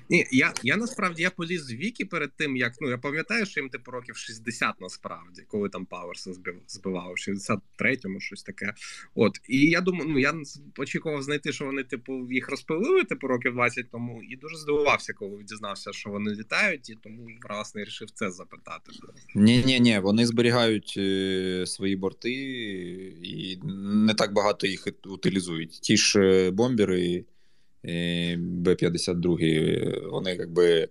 Ні, я я насправді я поліз в віки перед тим, як ну я пам'ятаю, що їм типу років 60 насправді, коли там Пауерса збив збивав, в 63-му щось таке. От і я думаю, ну я очікував знайти, що вони типу їх розпилили типу років 20 тому, і дуже здивувався, коли дізнався, що вони літають, і тому власне вирішив це запитати. Ні, ні, ні, вони зберігають е, свої борти і не так багато їх утилізують. Ті ж е, бомбери. Б-52, вони якби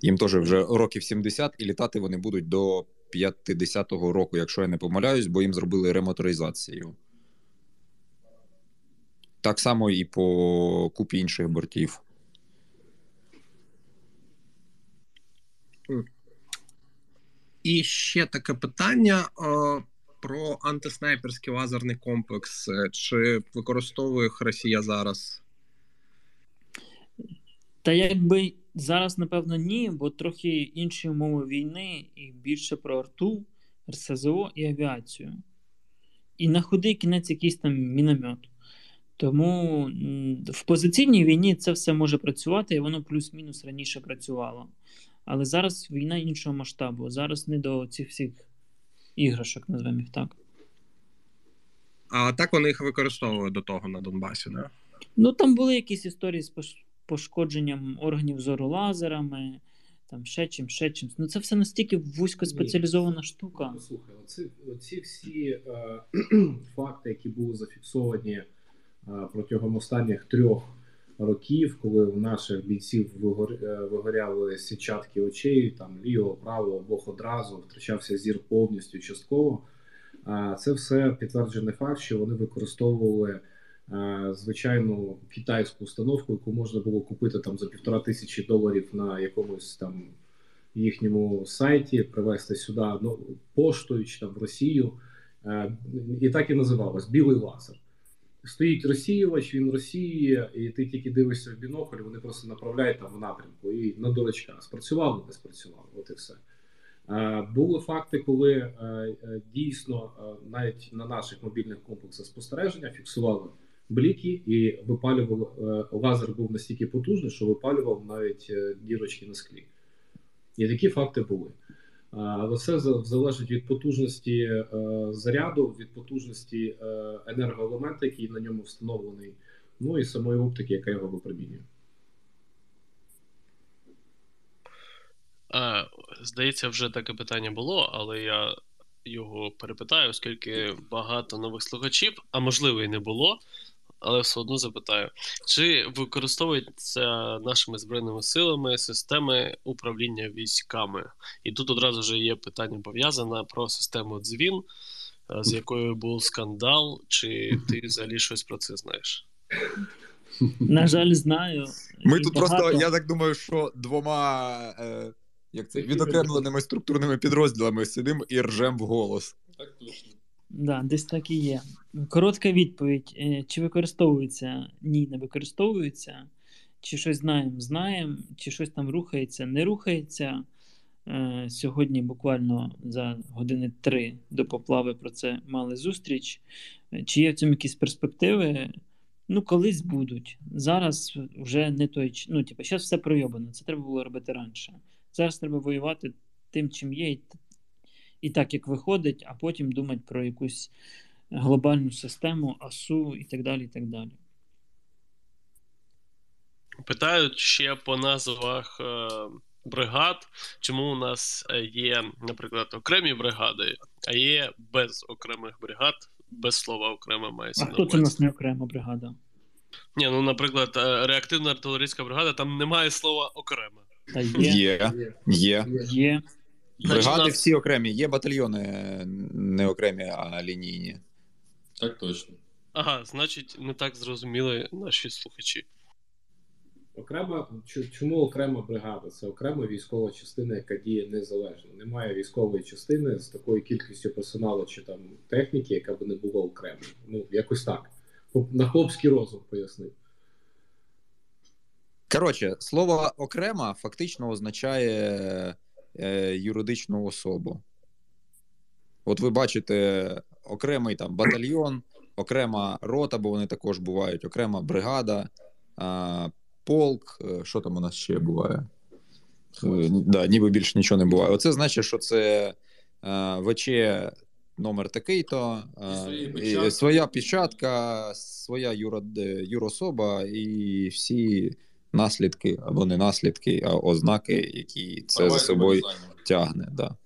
їм теж вже років 70 і літати вони будуть до 50-го року, якщо я не помиляюсь, бо їм зробили ремоторизацію. Так само і по купі інших бортів. І ще таке питання о, про антиснайперський лазерний комплекс. Чи використовує їх Росія зараз? Та якби зараз, напевно, ні, бо трохи інші умови війни і більше про арту, РСЗО і авіацію. І на худий кінець якийсь там міномет. Тому в позиційній війні це все може працювати, і воно плюс-мінус раніше працювало. Але зараз війна іншого масштабу. Зараз не до цих всіх іграшок, назвемо їх так. А так вони їх використовували до того на Донбасі, да? Ну там були якісь історії з пошкодженням органів зору лазерами, там ще чим, ще чим. Ну це все настільки вузькоспеціалізована штука. Послухай, оці, оці всі е, [CLEARS THROAT] факти, які були зафіксовані е, протягом останніх трьох років, коли у наших бійців вигор, е, вигоряли січатки очей, там ліво, право, обох одразу, втрачався зір повністю частково. А це все підтверджений факт, що вони використовували звичайну китайську установку, яку можна було купити там за півтора тисячі доларів на якомусь там їхньому сайті, привезти сюди ну, поштою чи там в Росію. І так і називалось білий лазер. Стоїть розсіювач, він розсіює, і ти тільки дивишся в бінокль, вони просто направляють там в напрямку і на дурачка. Спрацював, не спрацював. От і все. Були факти, коли дійсно навіть на наших мобільних комплексах спостереження фіксували бліки і випалював е, лазер був настільки потужний, що випалював навіть е, дірочки на склі. І такі факти були. Але все залежить від потужності е, заряду, від потужності енергоелемента, який на ньому встановлений, ну і самої оптики, яка його випромінює. Здається, вже таке питання було, але я його перепитаю, оскільки багато нових слухачів, а можливо і не було але все одно запитаю: чи використовуються нашими збройними силами системи управління військами? І тут одразу вже є питання пов'язане про систему дзвін, е, з якою був скандал, чи ти взагалі щось про це знаєш? На жаль, знаю. Ми тут багато... просто, я так думаю, що двома е, як це, відокремленими структурними підрозділами сидимо і ржем в голос. Так точно. Да, десь так і є. Коротка відповідь: е, чи використовується? Ні, не використовується. Чи щось знаємо, знаємо, чи щось там рухається, не рухається. Е, сьогодні буквально за години три до поплави про це мали зустріч. Е, чи є в цьому якісь перспективи? Ну, колись будуть. Зараз вже не той. Ну, типу, зараз все пройобано. Це треба було робити раніше. Зараз треба воювати тим, чим є, і і так, як виходить, а потім думати про якусь глобальну систему, АСУ і так далі. і так далі. Питають ще по назвах е, бригад, чому у нас є, наприклад, окремі бригади, а є без окремих бригад, без слова окрема мається. А хто це у нас не окрема бригада? Ні, ну, наприклад, е, реактивна артилерійська бригада, там немає слова окрема. Та є. Є. Є. Є. Бригади нас... всі окремі, є батальйони не окремі, а лінійні. Так точно. Ага, значить, не так зрозуміли наші слухачі. Окрема, чому окрема бригада? Це окрема військова частина, яка діє незалежно. Немає військової частини з такою кількістю персоналу чи там техніки, яка б не була окремо. Ну, якось так. На хлопський розум пояснив. Коротше, слово окрема фактично означає е, юридичну особу. От ви бачите окремий там батальйон, окрема рота, бо вони також бувають, окрема бригада, а, полк. е, Що там у нас ще буває? Е, Да, ніби більше нічого не буває. Оце значить, що це е, ВЧ номер такий-то, е, своя печатка, своя е, юрособа і всі наслідки або не наслідки, а ознаки, які це за собою тягне. Да.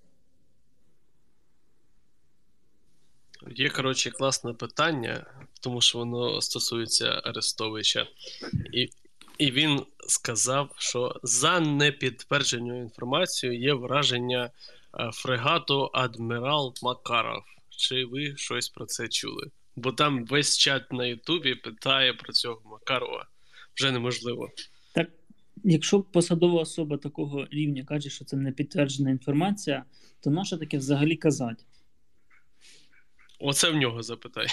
Є, коротше, класне питання, тому що воно стосується Арестовича. І, і він сказав, що за непідтвердженою інформацією є враження е, фрегату Адмірал Макаров. Чи ви щось про це чули? Бо там весь чат на Ютубі питає про цього Макарова. Вже неможливо. Якщо посадова особа такого рівня каже, що це не підтверджена інформація, то нащо таке взагалі казати? Оце в нього запитай.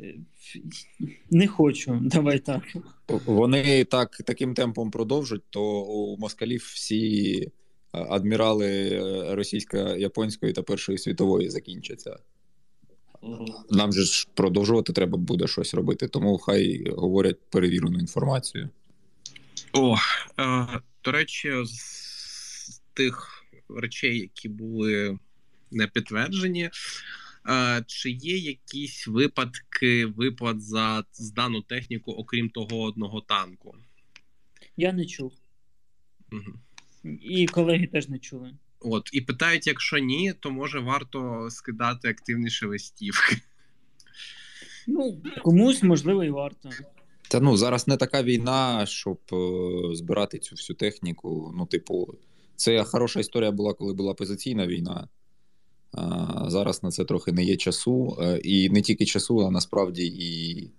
Е, Не хочу, давай так. Вони так таким темпом продовжать, то у москалів всі е, адмірали е, російсько-японської та Першої світової закінчаться. Нам же ж продовжувати треба буде щось робити, тому хай говорять перевірену інформацію. О, е, до речі, з тих речей, які були не підтверджені, е, чи є якісь випадки виплат за здану техніку, окрім того одного танку? Я не чув. Угу. І колеги теж не чули. От, і питають, якщо ні, то може варто скидати активніше листівки. Ну, комусь, можливо, і варто. Та ну зараз не така війна, щоб е, збирати цю всю техніку. Ну, типу, це хороша історія була, коли була позиційна війна. А, зараз на це трохи не є часу. Е, і не тільки часу, а насправді і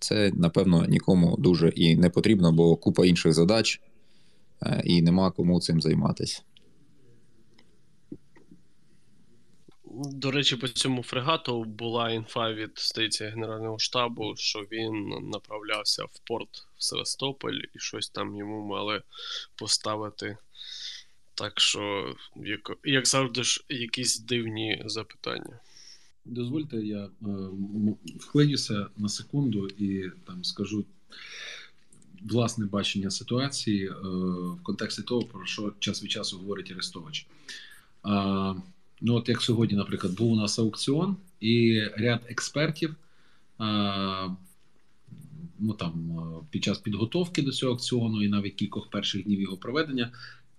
це, напевно, нікому дуже і не потрібно, бо купа інших задач, е, і нема кому цим займатися. До речі, по цьому фрегату була інфа від здається, Генерального штабу, що він направлявся в порт в Севастополь і щось там йому мали поставити. Так що, як, як завжди, ж якісь дивні запитання. Дозвольте, я е, вклинюся на секунду і там скажу власне бачення ситуації е, в контексті того, про що час від часу говорить Арестович. Ну, от як сьогодні, наприклад, був у нас аукціон, і ряд експертів. Ну там під час підготовки до цього аукціону і навіть кількох перших днів його проведення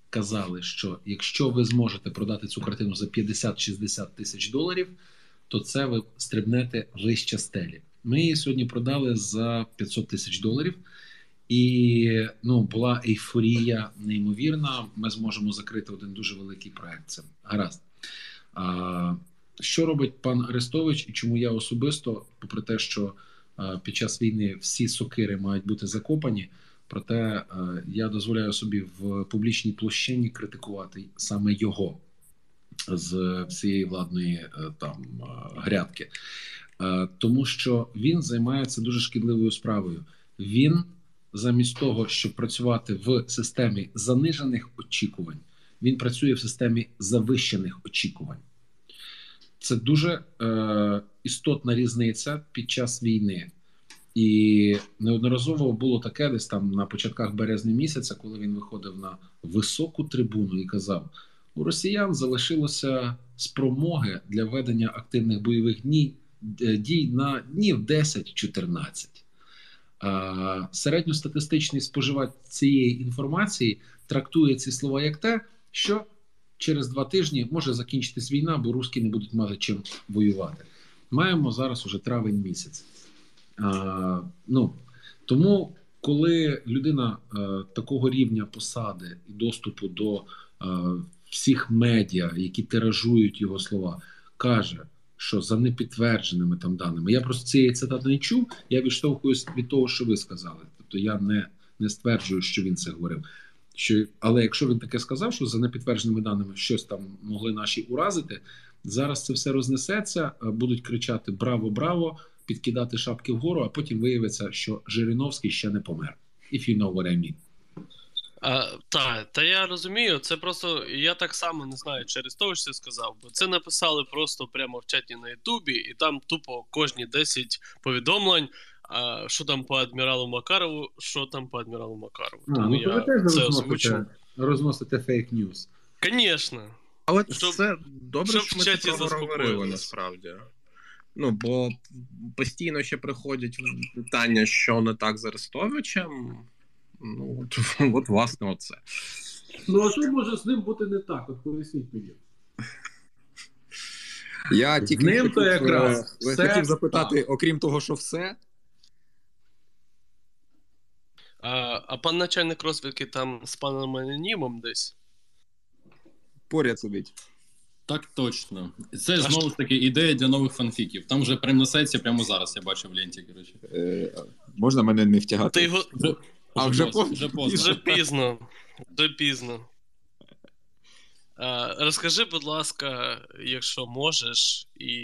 казали, що якщо ви зможете продати цю картину за 50-60 тисяч доларів, то це ви стрибнете вище стелі. Ми її сьогодні продали за 500 тисяч доларів, і ну, була ейфорія неймовірна. Ми зможемо закрити один дуже великий проект. Це гаразд. Що робить пан Арестович, і чому я особисто, попри те, що під час війни всі сокири мають бути закопані, проте я дозволяю собі в публічній площині критикувати саме його з всієї владної е, там грядки, тому що він займається дуже шкідливою справою. Він замість того, щоб працювати в системі занижених очікувань, він працює в системі завищених очікувань. Це дуже е, істотна різниця під час війни. І неодноразово було таке десь там на початках березня місяця, коли він виходив на високу трибуну і казав: у росіян залишилося спромоги для ведення активних бойових днів, е, дій на днів 10-14. Середньостатистичний споживач цієї інформації трактує ці слова як те, що через два тижні може закінчитись війна, бо русські не будуть мати чим воювати. Маємо зараз уже травень місяць. А, ну, тому, коли людина а, такого рівня посади і доступу до а, всіх медіа, які тиражують його слова, каже, що за непідтвердженими там даними, я просто цієї цитати не чув, я відштовхуюсь від того, що ви сказали. Тобто я не, не стверджую, що він це говорив. Що, але якщо він таке сказав, що за непідтвердженими даними щось там могли наші уразити, зараз це все рознесеться, будуть кричати Браво, браво! підкидати шапки вгору, а потім виявиться, що Жириновський ще не помер. If you know what I mean. А, та, та я розумію, це просто я так само не знаю через того, що сказав, бо це написали просто прямо в чаті на Ютубі, і там тупо кожні 10 повідомлень, а, що там по адміралу Макарову, що там по адміралу Макарову. А, Тому ну ви я теж це озвучив. розносите, фейк ньюс. Звісно. Але Щоб- це добре, щоб що ми це чаті заспокоїлись. насправді. Ну, бо постійно ще приходять питання, що не так з Арестовичем. Ну, от, [LAUGHS] от власне, оце. Ну а що може з ним бути не так? От поясніть мені. Я тільки ним хотів, то якраз е, все хотів запитати, так. окрім того, що все, А, а пан начальник розвідки там з паном анонімом десь. поряд сидить. Так точно. Це А знову ж таки ідея для нових фанфіків. Там вже прям несеться прямо зараз, я бачу в ленті. Коротше. Е, можна мене не втягати? Ти його Вже, А, вже поздно, поздно. вже поздно. Вже пізно. Вже пізно. Розкажи, будь ласка, якщо можеш, і.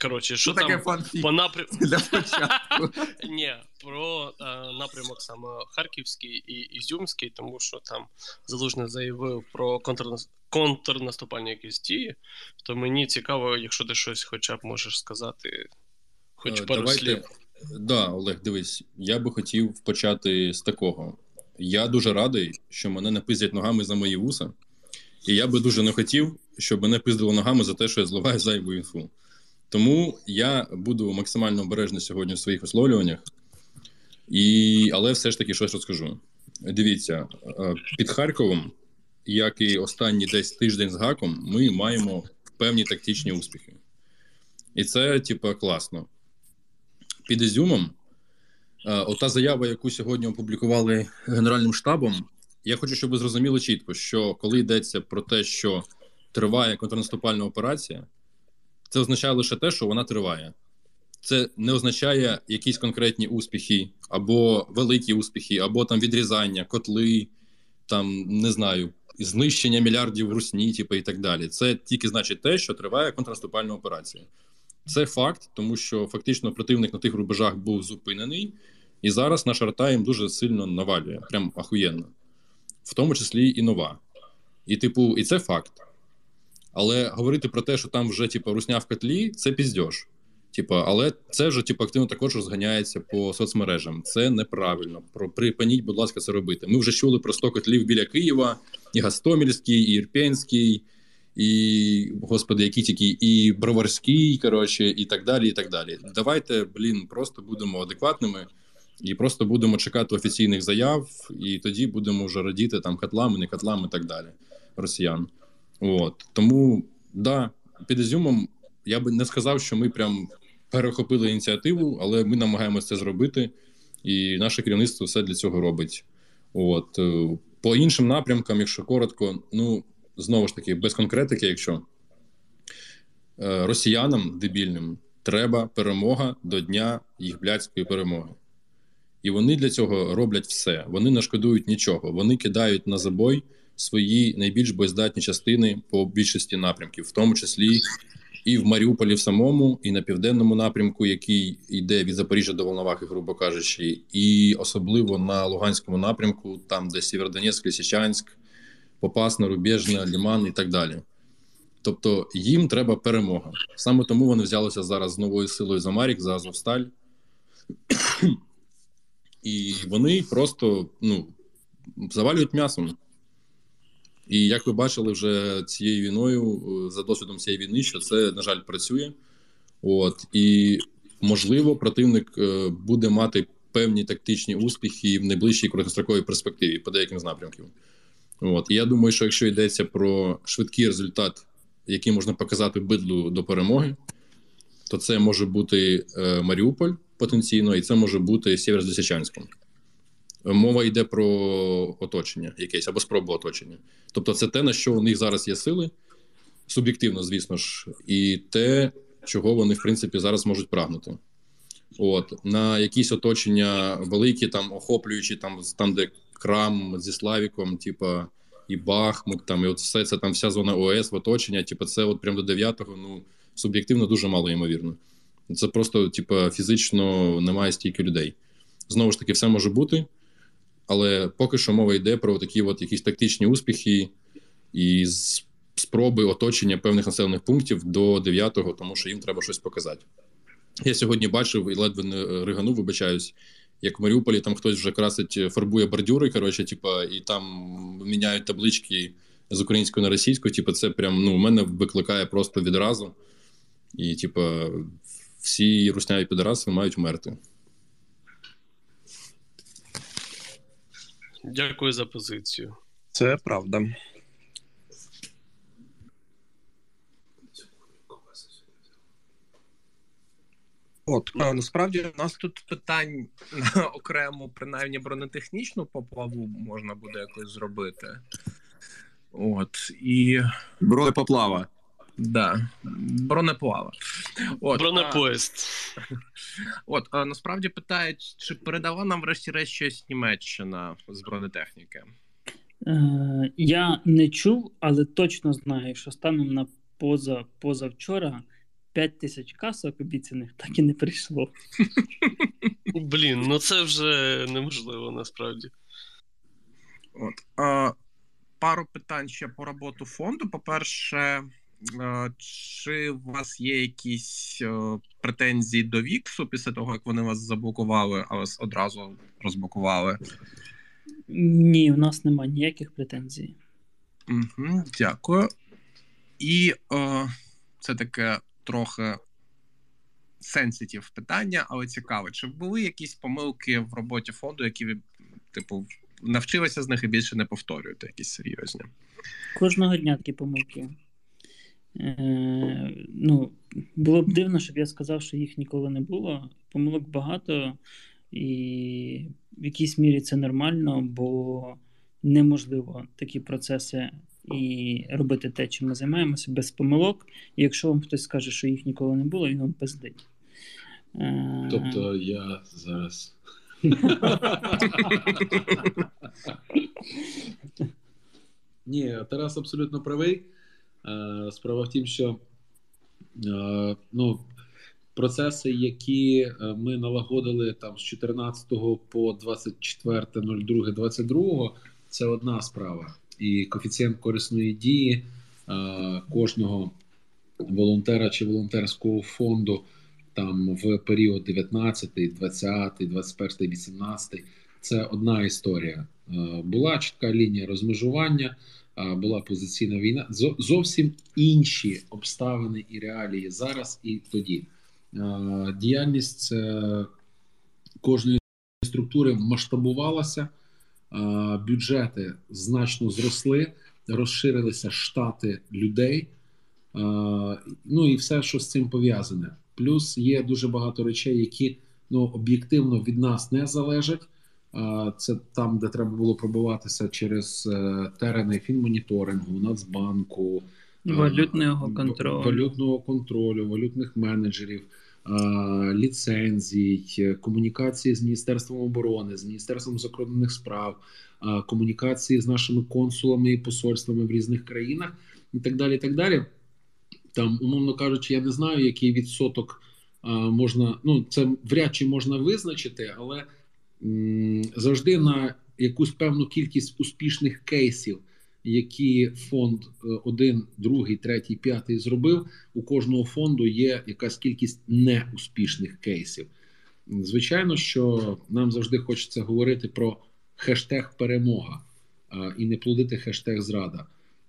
Коротше, що там фанфік по напрямку. [LAUGHS] для початку? [LAUGHS] Ні, про е, напрямок саме Харківський і Ізюмський, тому що там Залужний заявив про контрнас... контрнаступальні якісь дії. То мені цікаво, якщо ти щось хоча б можеш сказати, хоч Е, пару давайте- слів. Да, Олег, дивись, я би хотів почати з такого. Я дуже радий, що мене не пиздять ногами за мої вуса. І я би дуже не хотів, щоб мене пиздило ногами за те, що я зливаю зайву інфу. Тому я буду максимально обережний сьогодні в своїх висловлюваннях, і... але все ж таки щось розкажу. Дивіться, е, під Харковом, як і останній десь тиждень з гаком, ми маємо певні тактичні успіхи. І це, типа, класно під Ізюмом. е, Ота заява, яку сьогодні опублікували Генеральним штабом. Я хочу, щоб ви зрозуміли чітко, що коли йдеться про те, що триває контрнаступальна операція, це означає лише те, що вона триває. Це не означає якісь конкретні успіхи, або великі успіхи, або там відрізання, котли, там не знаю, знищення мільярдів русні, типу, і так далі. Це тільки значить те, що триває контрнаступальна операція. Це факт, тому що фактично противник на тих рубежах був зупинений, і зараз наша арта їм дуже сильно навалює, прям ахуєнно, в тому числі і нова. І, типу, і це факт. Але говорити про те, що там вже типу, русня в котлі, це піздьош. Типу, але це вже типу, активно також розганяється по соцмережам. Це неправильно. Про припиніть, будь ласка, це робити. Ми вже чули про 100 котлів біля Києва, і Гастомільський, і Ірпенський, і господи, які тільки і Броварський, коротше, і так далі. І так далі. Давайте, блін, просто будемо адекватними і просто будемо чекати офіційних заяв, і тоді будемо вже радіти там котлами, не котлами і так далі. Росіян. От тому да, під Ізюмом я би не сказав, що ми прям перехопили ініціативу, але ми намагаємося це зробити, і наше керівництво все для цього робить. От е, по іншим напрямкам, якщо коротко, ну знову ж таки, без конкретики, якщо е, росіянам дебільним треба перемога до дня їх блядської перемоги. І вони для цього роблять все. Вони не шкодують нічого. Вони кидають на забой свої найбільш боєздатні частини по більшості напрямків, в тому числі і в Маріуполі в самому, і на південному напрямку, який йде від Запоріжжя до Волновахи, грубо кажучи, і особливо на Луганському напрямку, там де Сєвєродонецьк, Лисичанськ, Попасна, Рубежна, Ліман і так далі. Тобто їм треба перемога. Саме тому вони взялися зараз з новою силою за Марік, за Азовсталь. І вони просто ну, завалюють м'ясом. І як ви бачили вже цією війною, е, за досвідом цієї війни, що це, на жаль, працює. От і можливо, противник е, буде мати певні тактичні успіхи в найближчій короткостроковій перспективі по деяким з напрямків. От і я думаю, що якщо йдеться про швидкий результат, який можна показати бидлу до перемоги, то це може бути е, Маріуполь потенційно, і це може бути Сєвєр з Лисичанськом. Мова йде про оточення якесь або спробу оточення. Тобто, це те, на що у них зараз є сили, суб'єктивно, звісно ж, і те, чого вони, в принципі, зараз можуть прагнути. От на якісь оточення великі, там охоплюючі, там, там де крам зі Славіком, типа, і Бахмут, там, і от все це там вся зона ОС в оточення, типу, це от прям до 9-го, ну, суб'єктивно дуже мало ймовірно. Це просто, типа, фізично немає стільки людей. Знову ж таки, все може бути. Але поки що мова йде про такі от якісь тактичні успіхи і спроби оточення певних населених пунктів до 9-го, тому що їм треба щось показати. Я сьогодні бачив і ледве не риганув, вибачаюсь, як в Маріуполі там хтось вже красить, фарбує бордюри, коротше, типа, і там міняють таблички з української на російську. Типу, це прям ну, мене викликає просто відразу. І, типа, всі русняві підраси мають вмерти. Дякую за позицію. Це правда. От насправді у нас тут питань на окрему, принаймні бронетехнічну поплаву можна буде якось зробити. От і бронепоплава. Да, бронеплава. От, Бронепоїзд. А, от а, насправді питають, чи передала нам врешті-решт щось Німеччина з бронетехніки? Е, Я не чув, але точно знаю, що станом на поза позавчора 5 тисяч касок обіцяних так і не прийшло. [LAUGHS] Блін, ну це вже неможливо насправді. От. А, Пару питань ще по роботу фонду. По-перше, чи у вас є якісь претензії до Віксу після того, як вони вас заблокували, а вас одразу розблокували? Ні, у нас немає ніяких претензій. Угу, Дякую. І о, це таке трохи сенситів питання, але цікаве. Чи були якісь помилки в роботі фонду, які ви, типу, навчилися з них і більше не повторюєте, якісь серйозні? Кожного дня такі помилки. Е, ну, Було б дивно, щоб я сказав, що їх ніколи не було. Помилок багато, і в якійсь мірі це нормально, бо неможливо такі процеси і робити те, чим ми займаємося без помилок. І якщо вам хтось скаже, що їх ніколи не було, він вам пиздить. Е, тобто я зараз. [LAUGHS] Ні, Тарас абсолютно правий. Е, справа в тім, що е, ну, процеси, які ми налагодили там з 14 по 24.02.22, це одна справа і коефіцієнт корисної дії е, кожного волонтера чи волонтерського фонду там в період 19, 20, 21, 18 це одна історія. Е, була чітка лінія розмежування, е, була позиційна війна. Зовсім інші обставини і реалії зараз і тоді. Діяльність кожної структури масштабувалася бюджети значно зросли, розширилися штати людей, ну і все, що з цим пов'язане. Плюс є дуже багато речей, які ну об'єктивно від нас не залежать. Це там, де треба було пробиватися через е, терени фінмоніторингу, Нацбанку, валютного контролю, валютного контролю, валютних менеджерів ліцензій, комунікації з міністерством оборони, з міністерством закордонних справ, комунікації з нашими консулами і посольствами в різних країнах, і так далі. І так далі. Там, умовно кажучи, я не знаю, який відсоток можна. Ну, це вряд чи можна визначити, але завжди на якусь певну кількість успішних кейсів які фонд е, один, другий, третій, п'ятий зробив. У кожного фонду є якась кількість неуспішних кейсів. Звичайно, що нам завжди хочеться говорити про хештег перемога і не плодити хештег зрада.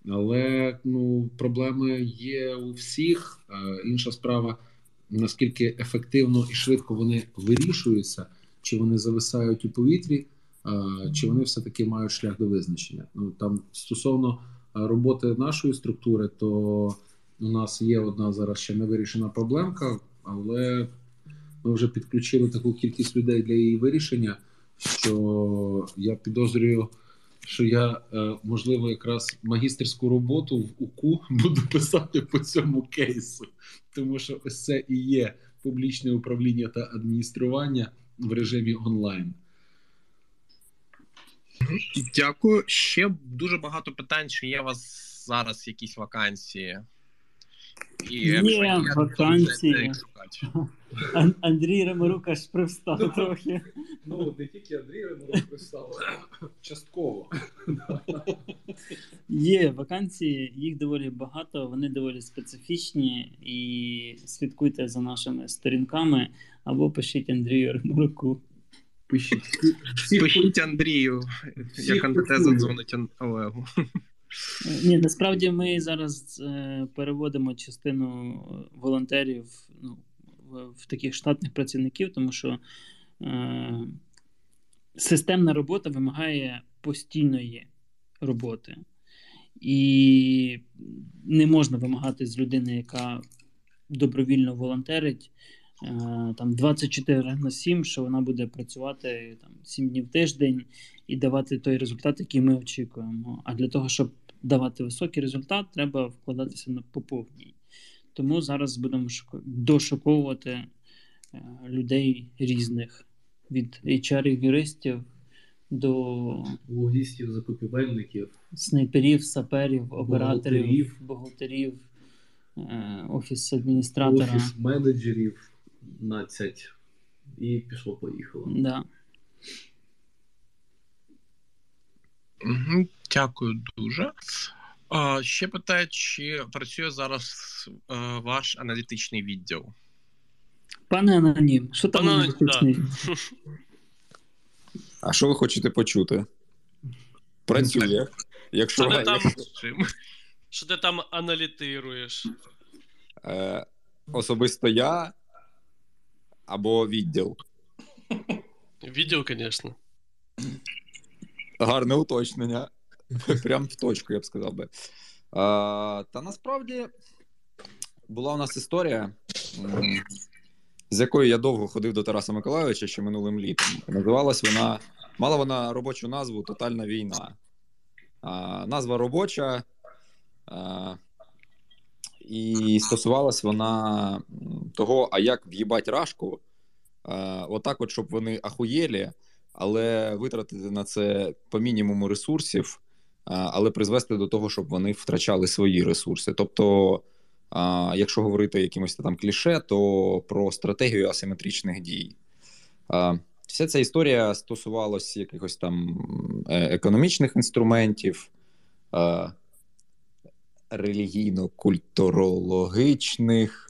Але ну, проблеми є у всіх. Інша справа, наскільки ефективно і швидко вони вирішуються, чи вони зависають у повітрі чи вони все-таки мають шлях до визначення. Ну там стосовно роботи нашої структури, то у нас є одна зараз ще не вирішена проблемка, але ми вже підключили таку кількість людей для її вирішення, що я підозрюю. Що я е, можливо якраз магістерську роботу в УКУ [LAUGHS] буду писати по цьому кейсу, тому що ось це і є публічне управління та адміністрування в режимі онлайн. Дякую. Ще дуже багато питань, чи є у вас зараз якісь вакансії І Є вакансії. Андрій Ремарук аж привстав трохи. Ну, не тільки Андрій Ремаров представив. Частково. Є вакансії, їх доволі багато, вони доволі специфічні. І слідкуйте за нашими сторінками або пишіть Андрію Ремаруку. Пишіть. Пишіть Андрію, як антитеза дзвонить Олегу. Ні, насправді ми зараз е, переводимо частину е, волонтерів ну, в, в таких штатних працівників, тому що е, системна робота вимагає постійної роботи. І не можна вимагати з людини, яка добровільно волонтерить там 24 на 7, що вона буде працювати там 7 днів в тиждень і давати той результат, який ми очікуємо. А для того, щоб давати високий результат, треба вкладатися на поповній. Тому зараз будемо дошуковувати е, людей різних від HR-юристів до логістів, закупівельників. снайперів, саперів, операторів, Бухгалтерів. бухгалтерів, е, офіс адміністратора. офіс менеджерів 15. І пішло-поїхало. Да. Дякую дуже. А, ще питають, чи працює зараз е, ваш аналітичний відділ? Пане Анонім, що там Пане на Анонім. А що ви хочете почути? Працює. Якщо Що ти там, що ти там аналітируєш? е, особисто я або відділ. Відео, звісно. Гарне уточнення. Прям в точку, я б сказав би. А, та насправді була у нас історія, з якою я довго ходив до Тараса Миколайовича ще минулим літом. Називалась вона, мала вона робочу назву Тотальна війна. А, назва робоча. А, і стосувалась вона того, а як в'їбать рашку, а, отак, от, щоб вони ахуєлі, але витратити на це по мінімуму ресурсів, а, але призвести до того, щоб вони втрачали свої ресурси. Тобто, а, якщо говорити якимось там кліше, то про стратегію асиметричних дій. Вся ця історія стосувалась якихось там е, економічних інструментів, е, релігійно-культурологічних,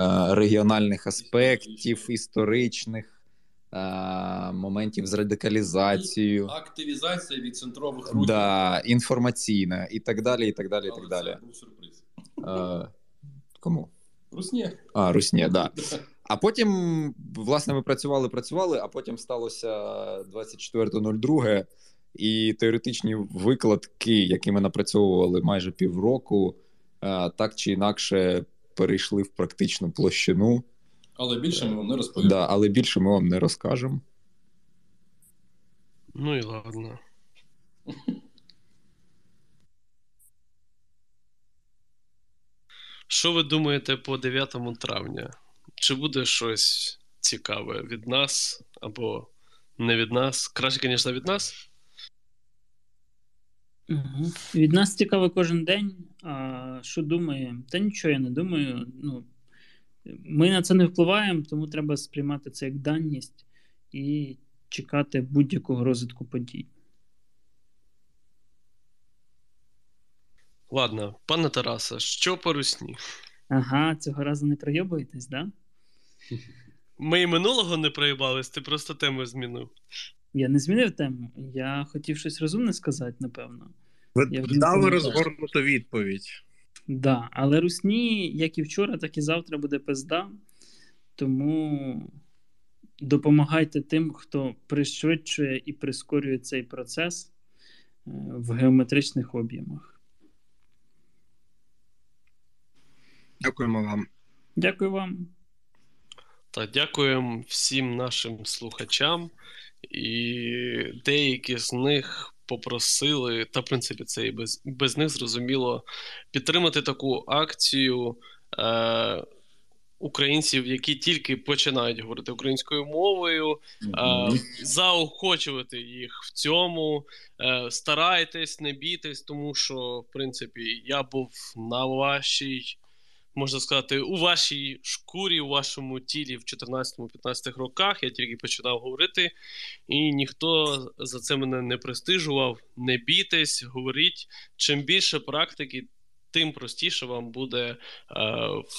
е, регіональних аспектів, історичних е, моментів з радикалізацією, Активізація від центрових рухів. да, інформаційна і так далі. І так далі. І так далі. Це був сюрприз. Е, кому? Русня. А, Русня, да. [LAUGHS] А потім, власне, ми працювали, працювали, а потім сталося 24.02, і теоретичні викладки, які ми напрацьовували майже півроку, так чи інакше перейшли в практичну площину. Але більше ми вам не розповімо. Да, але більше ми вам не розкажемо. Ну і ладно. Що ви думаєте по 9 травня? Чи буде щось цікаве від нас або не від нас? Краще, звісно, від нас. Угу. Від нас цікаво кожен день. А що думає? Та нічого я не думаю. Ну, ми на це не впливаємо, тому треба сприймати це як даність і чекати будь-якого розвитку подій. Ладно, пане Тарасе, що по русні? Ага, цього разу не пройобуєтесь, да? Ми і минулого не проїбались, ти просто тему змінив. Я не змінив тему. Я хотів щось розумне сказати, напевно. Ви Я дали розгорнуту відповідь. Да, але русні, як і вчора, так і завтра буде пизда. Тому допомагайте тим, хто пришвидшує і прискорює цей процес е, в геометричних об'ємах. Дякуємо вам. Дякую вам. Та дякуємо всім нашим слухачам, і деякі з них попросили, та в принципі це і без, без них зрозуміло, підтримати таку акцію е, українців, які тільки починають говорити українською мовою, е, заохочувати їх в цьому. Е, старайтесь, не бійтесь, тому що, в принципі, я був на вашій можна сказати, у вашій шкурі, у вашому тілі в 14-15 роках. Я тільки починав говорити, і ніхто за це мене не престижував. Не бійтесь, говоріть. Чим більше практики, тим простіше вам буде е,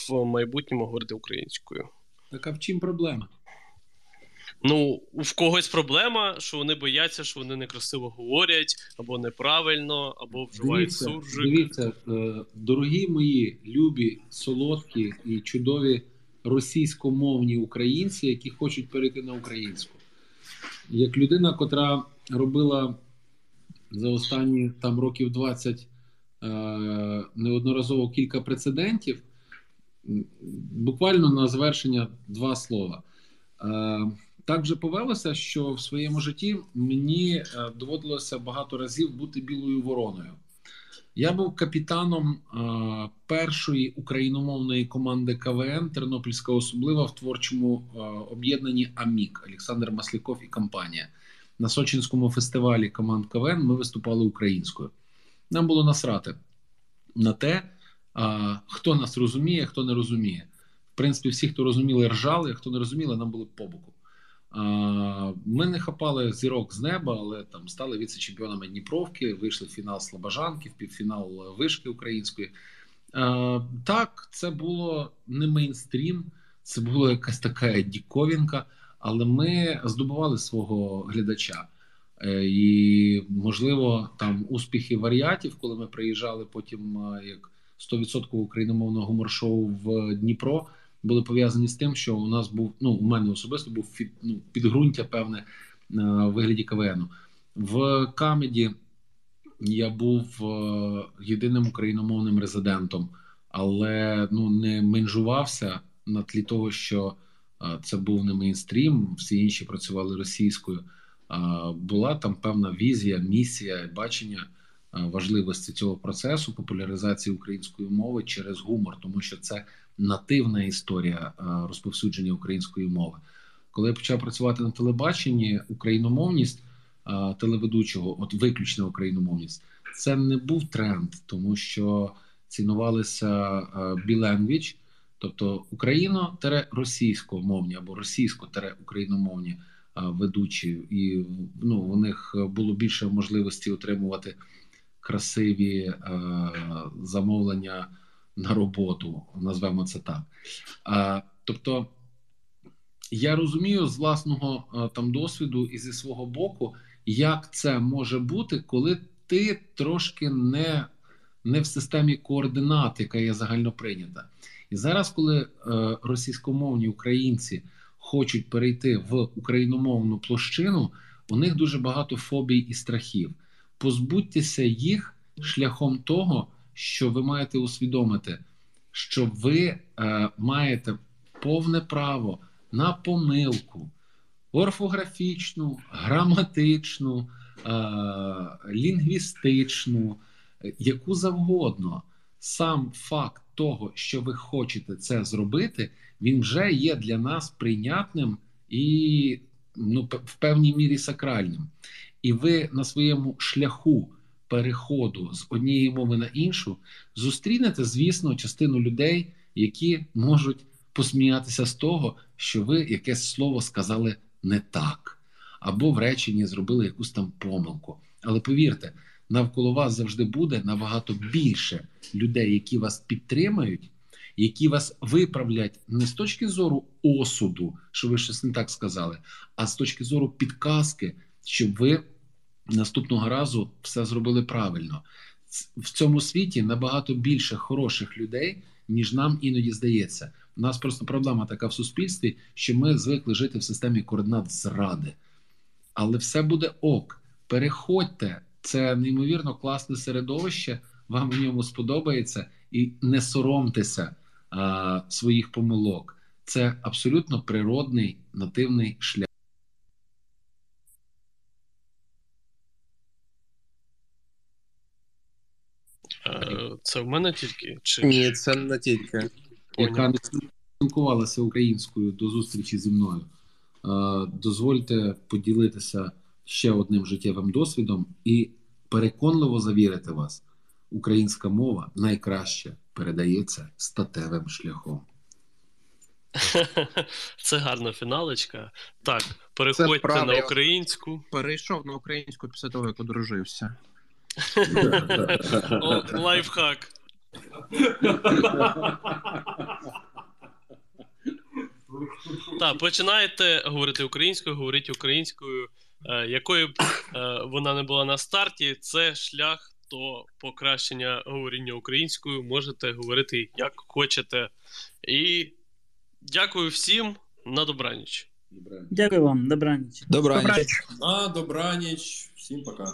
в майбутньому говорити українською. Так а в чим проблема? Ну, в когось проблема, що вони бояться, що вони некрасиво говорять, або неправильно, або вживають Дивіться, суржик. дивіться, е, дорогі мої любі, солодкі і чудові російськомовні українці, які хочуть перейти на українську. Як людина, котра робила за останні там років 20 е, неодноразово кілька прецедентів, буквально на завершення два слова. Так вже повелося, що в своєму житті мені е, доводилося багато разів бути білою вороною. Я був капітаном е, першої україномовної команди КВН Тернопільська особлива в творчому е, об'єднанні Амік Олександр Масляков і компанія. На Сочинському фестивалі команд КВН ми виступали українською. Нам було насрати на те, хто нас розуміє, хто не розуміє. В принципі, всі, хто розуміли, ржали, а хто не розуміли, нам були по боку. А, Ми не хапали зірок з неба, але там стали віце-чемпіонами Дніпровки, вийшли в фінал Слобожанки, в півфінал вишки української. Так, це було не мейнстрім, це була якась така діковінка, але ми здобували свого глядача. Е, І, можливо, там успіхи варіатів, коли ми приїжджали потім як 100% україномовного гумор-шоу в Дніпро, були пов'язані з тим, що у нас був, ну, у мене особисто був фід, ну, підґрунтя певне на вигляді КВНу. В Камеді я був е, єдиним україномовним резидентом, але ну, не менжувався на тлі того, що е, це був не мейнстрім, всі інші працювали російською. Е, була там певна візія, місія, бачення е, важливості цього процесу популяризації української мови через гумор, тому що це нативна історія е, розповсюдження української мови. Коли я почав працювати на телебаченні, україномовність е, телеведучого, от виключна україномовність, це не був тренд, тому що цінувалися біленгвіч, тобто україно-російськомовні або російсько-україномовні ведучі, і ну, у них було більше можливості отримувати красиві е, замовлення на роботу, назвемо це так. А, Тобто я розумію з власного а, там досвіду і зі свого боку, як це може бути, коли ти трошки не не в системі координат, яка є загально прийнята. І зараз, коли е, російськомовні українці хочуть перейти в україномовну площину, у них дуже багато фобій і страхів. Позбудьтеся їх шляхом того, що ви маєте усвідомити, що ви е, маєте повне право на помилку орфографічну, граматичну, е, лінгвістичну, яку завгодно. Сам факт того, що ви хочете це зробити, він вже є для нас прийнятним і ну, в певній мірі сакральним. І ви на своєму шляху переходу з однієї мови на іншу зустрінете, звісно, частину людей, які можуть посміятися з того, що ви якесь слово сказали не так, або в реченні зробили якусь там помилку. Але повірте, навколо вас завжди буде набагато більше людей, які вас підтримають, які вас виправлять не з точки зору осуду, що ви щось не так сказали, а з точки зору підказки, щоб ви наступного разу все зробили правильно. В цьому світі набагато більше хороших людей, ніж нам іноді здається. У нас просто проблема така в суспільстві, що ми звикли жити в системі координат зради. Але все буде ок. Переходьте, це неймовірно класне середовище, вам в ньому сподобається, і не соромтеся а, своїх помилок. Це абсолютно природний нативний шлях. Е, Це в мене тільки? Чи Ні, це не тільки. яка не спілкувалася українською до зустрічі зі мною. Е, Дозвольте поділитися ще одним життєвим досвідом і переконливо завірити вас, українська мова найкраще передається статевим шляхом. [LAUGHS] Це гарна фіналочка. Так, переходьте на українську. Перейшов на українську після того, як одружився. Лайфхак. Так, починаєте говорити українською, говоріть українською. Е, якою б е, вона не була на старті, це шлях до покращення говоріння українською. Можете говорити як хочете. І дякую всім на добраніч. Дякую вам, добраніч. Добра. Добраніч. А, добраніч, всім пока.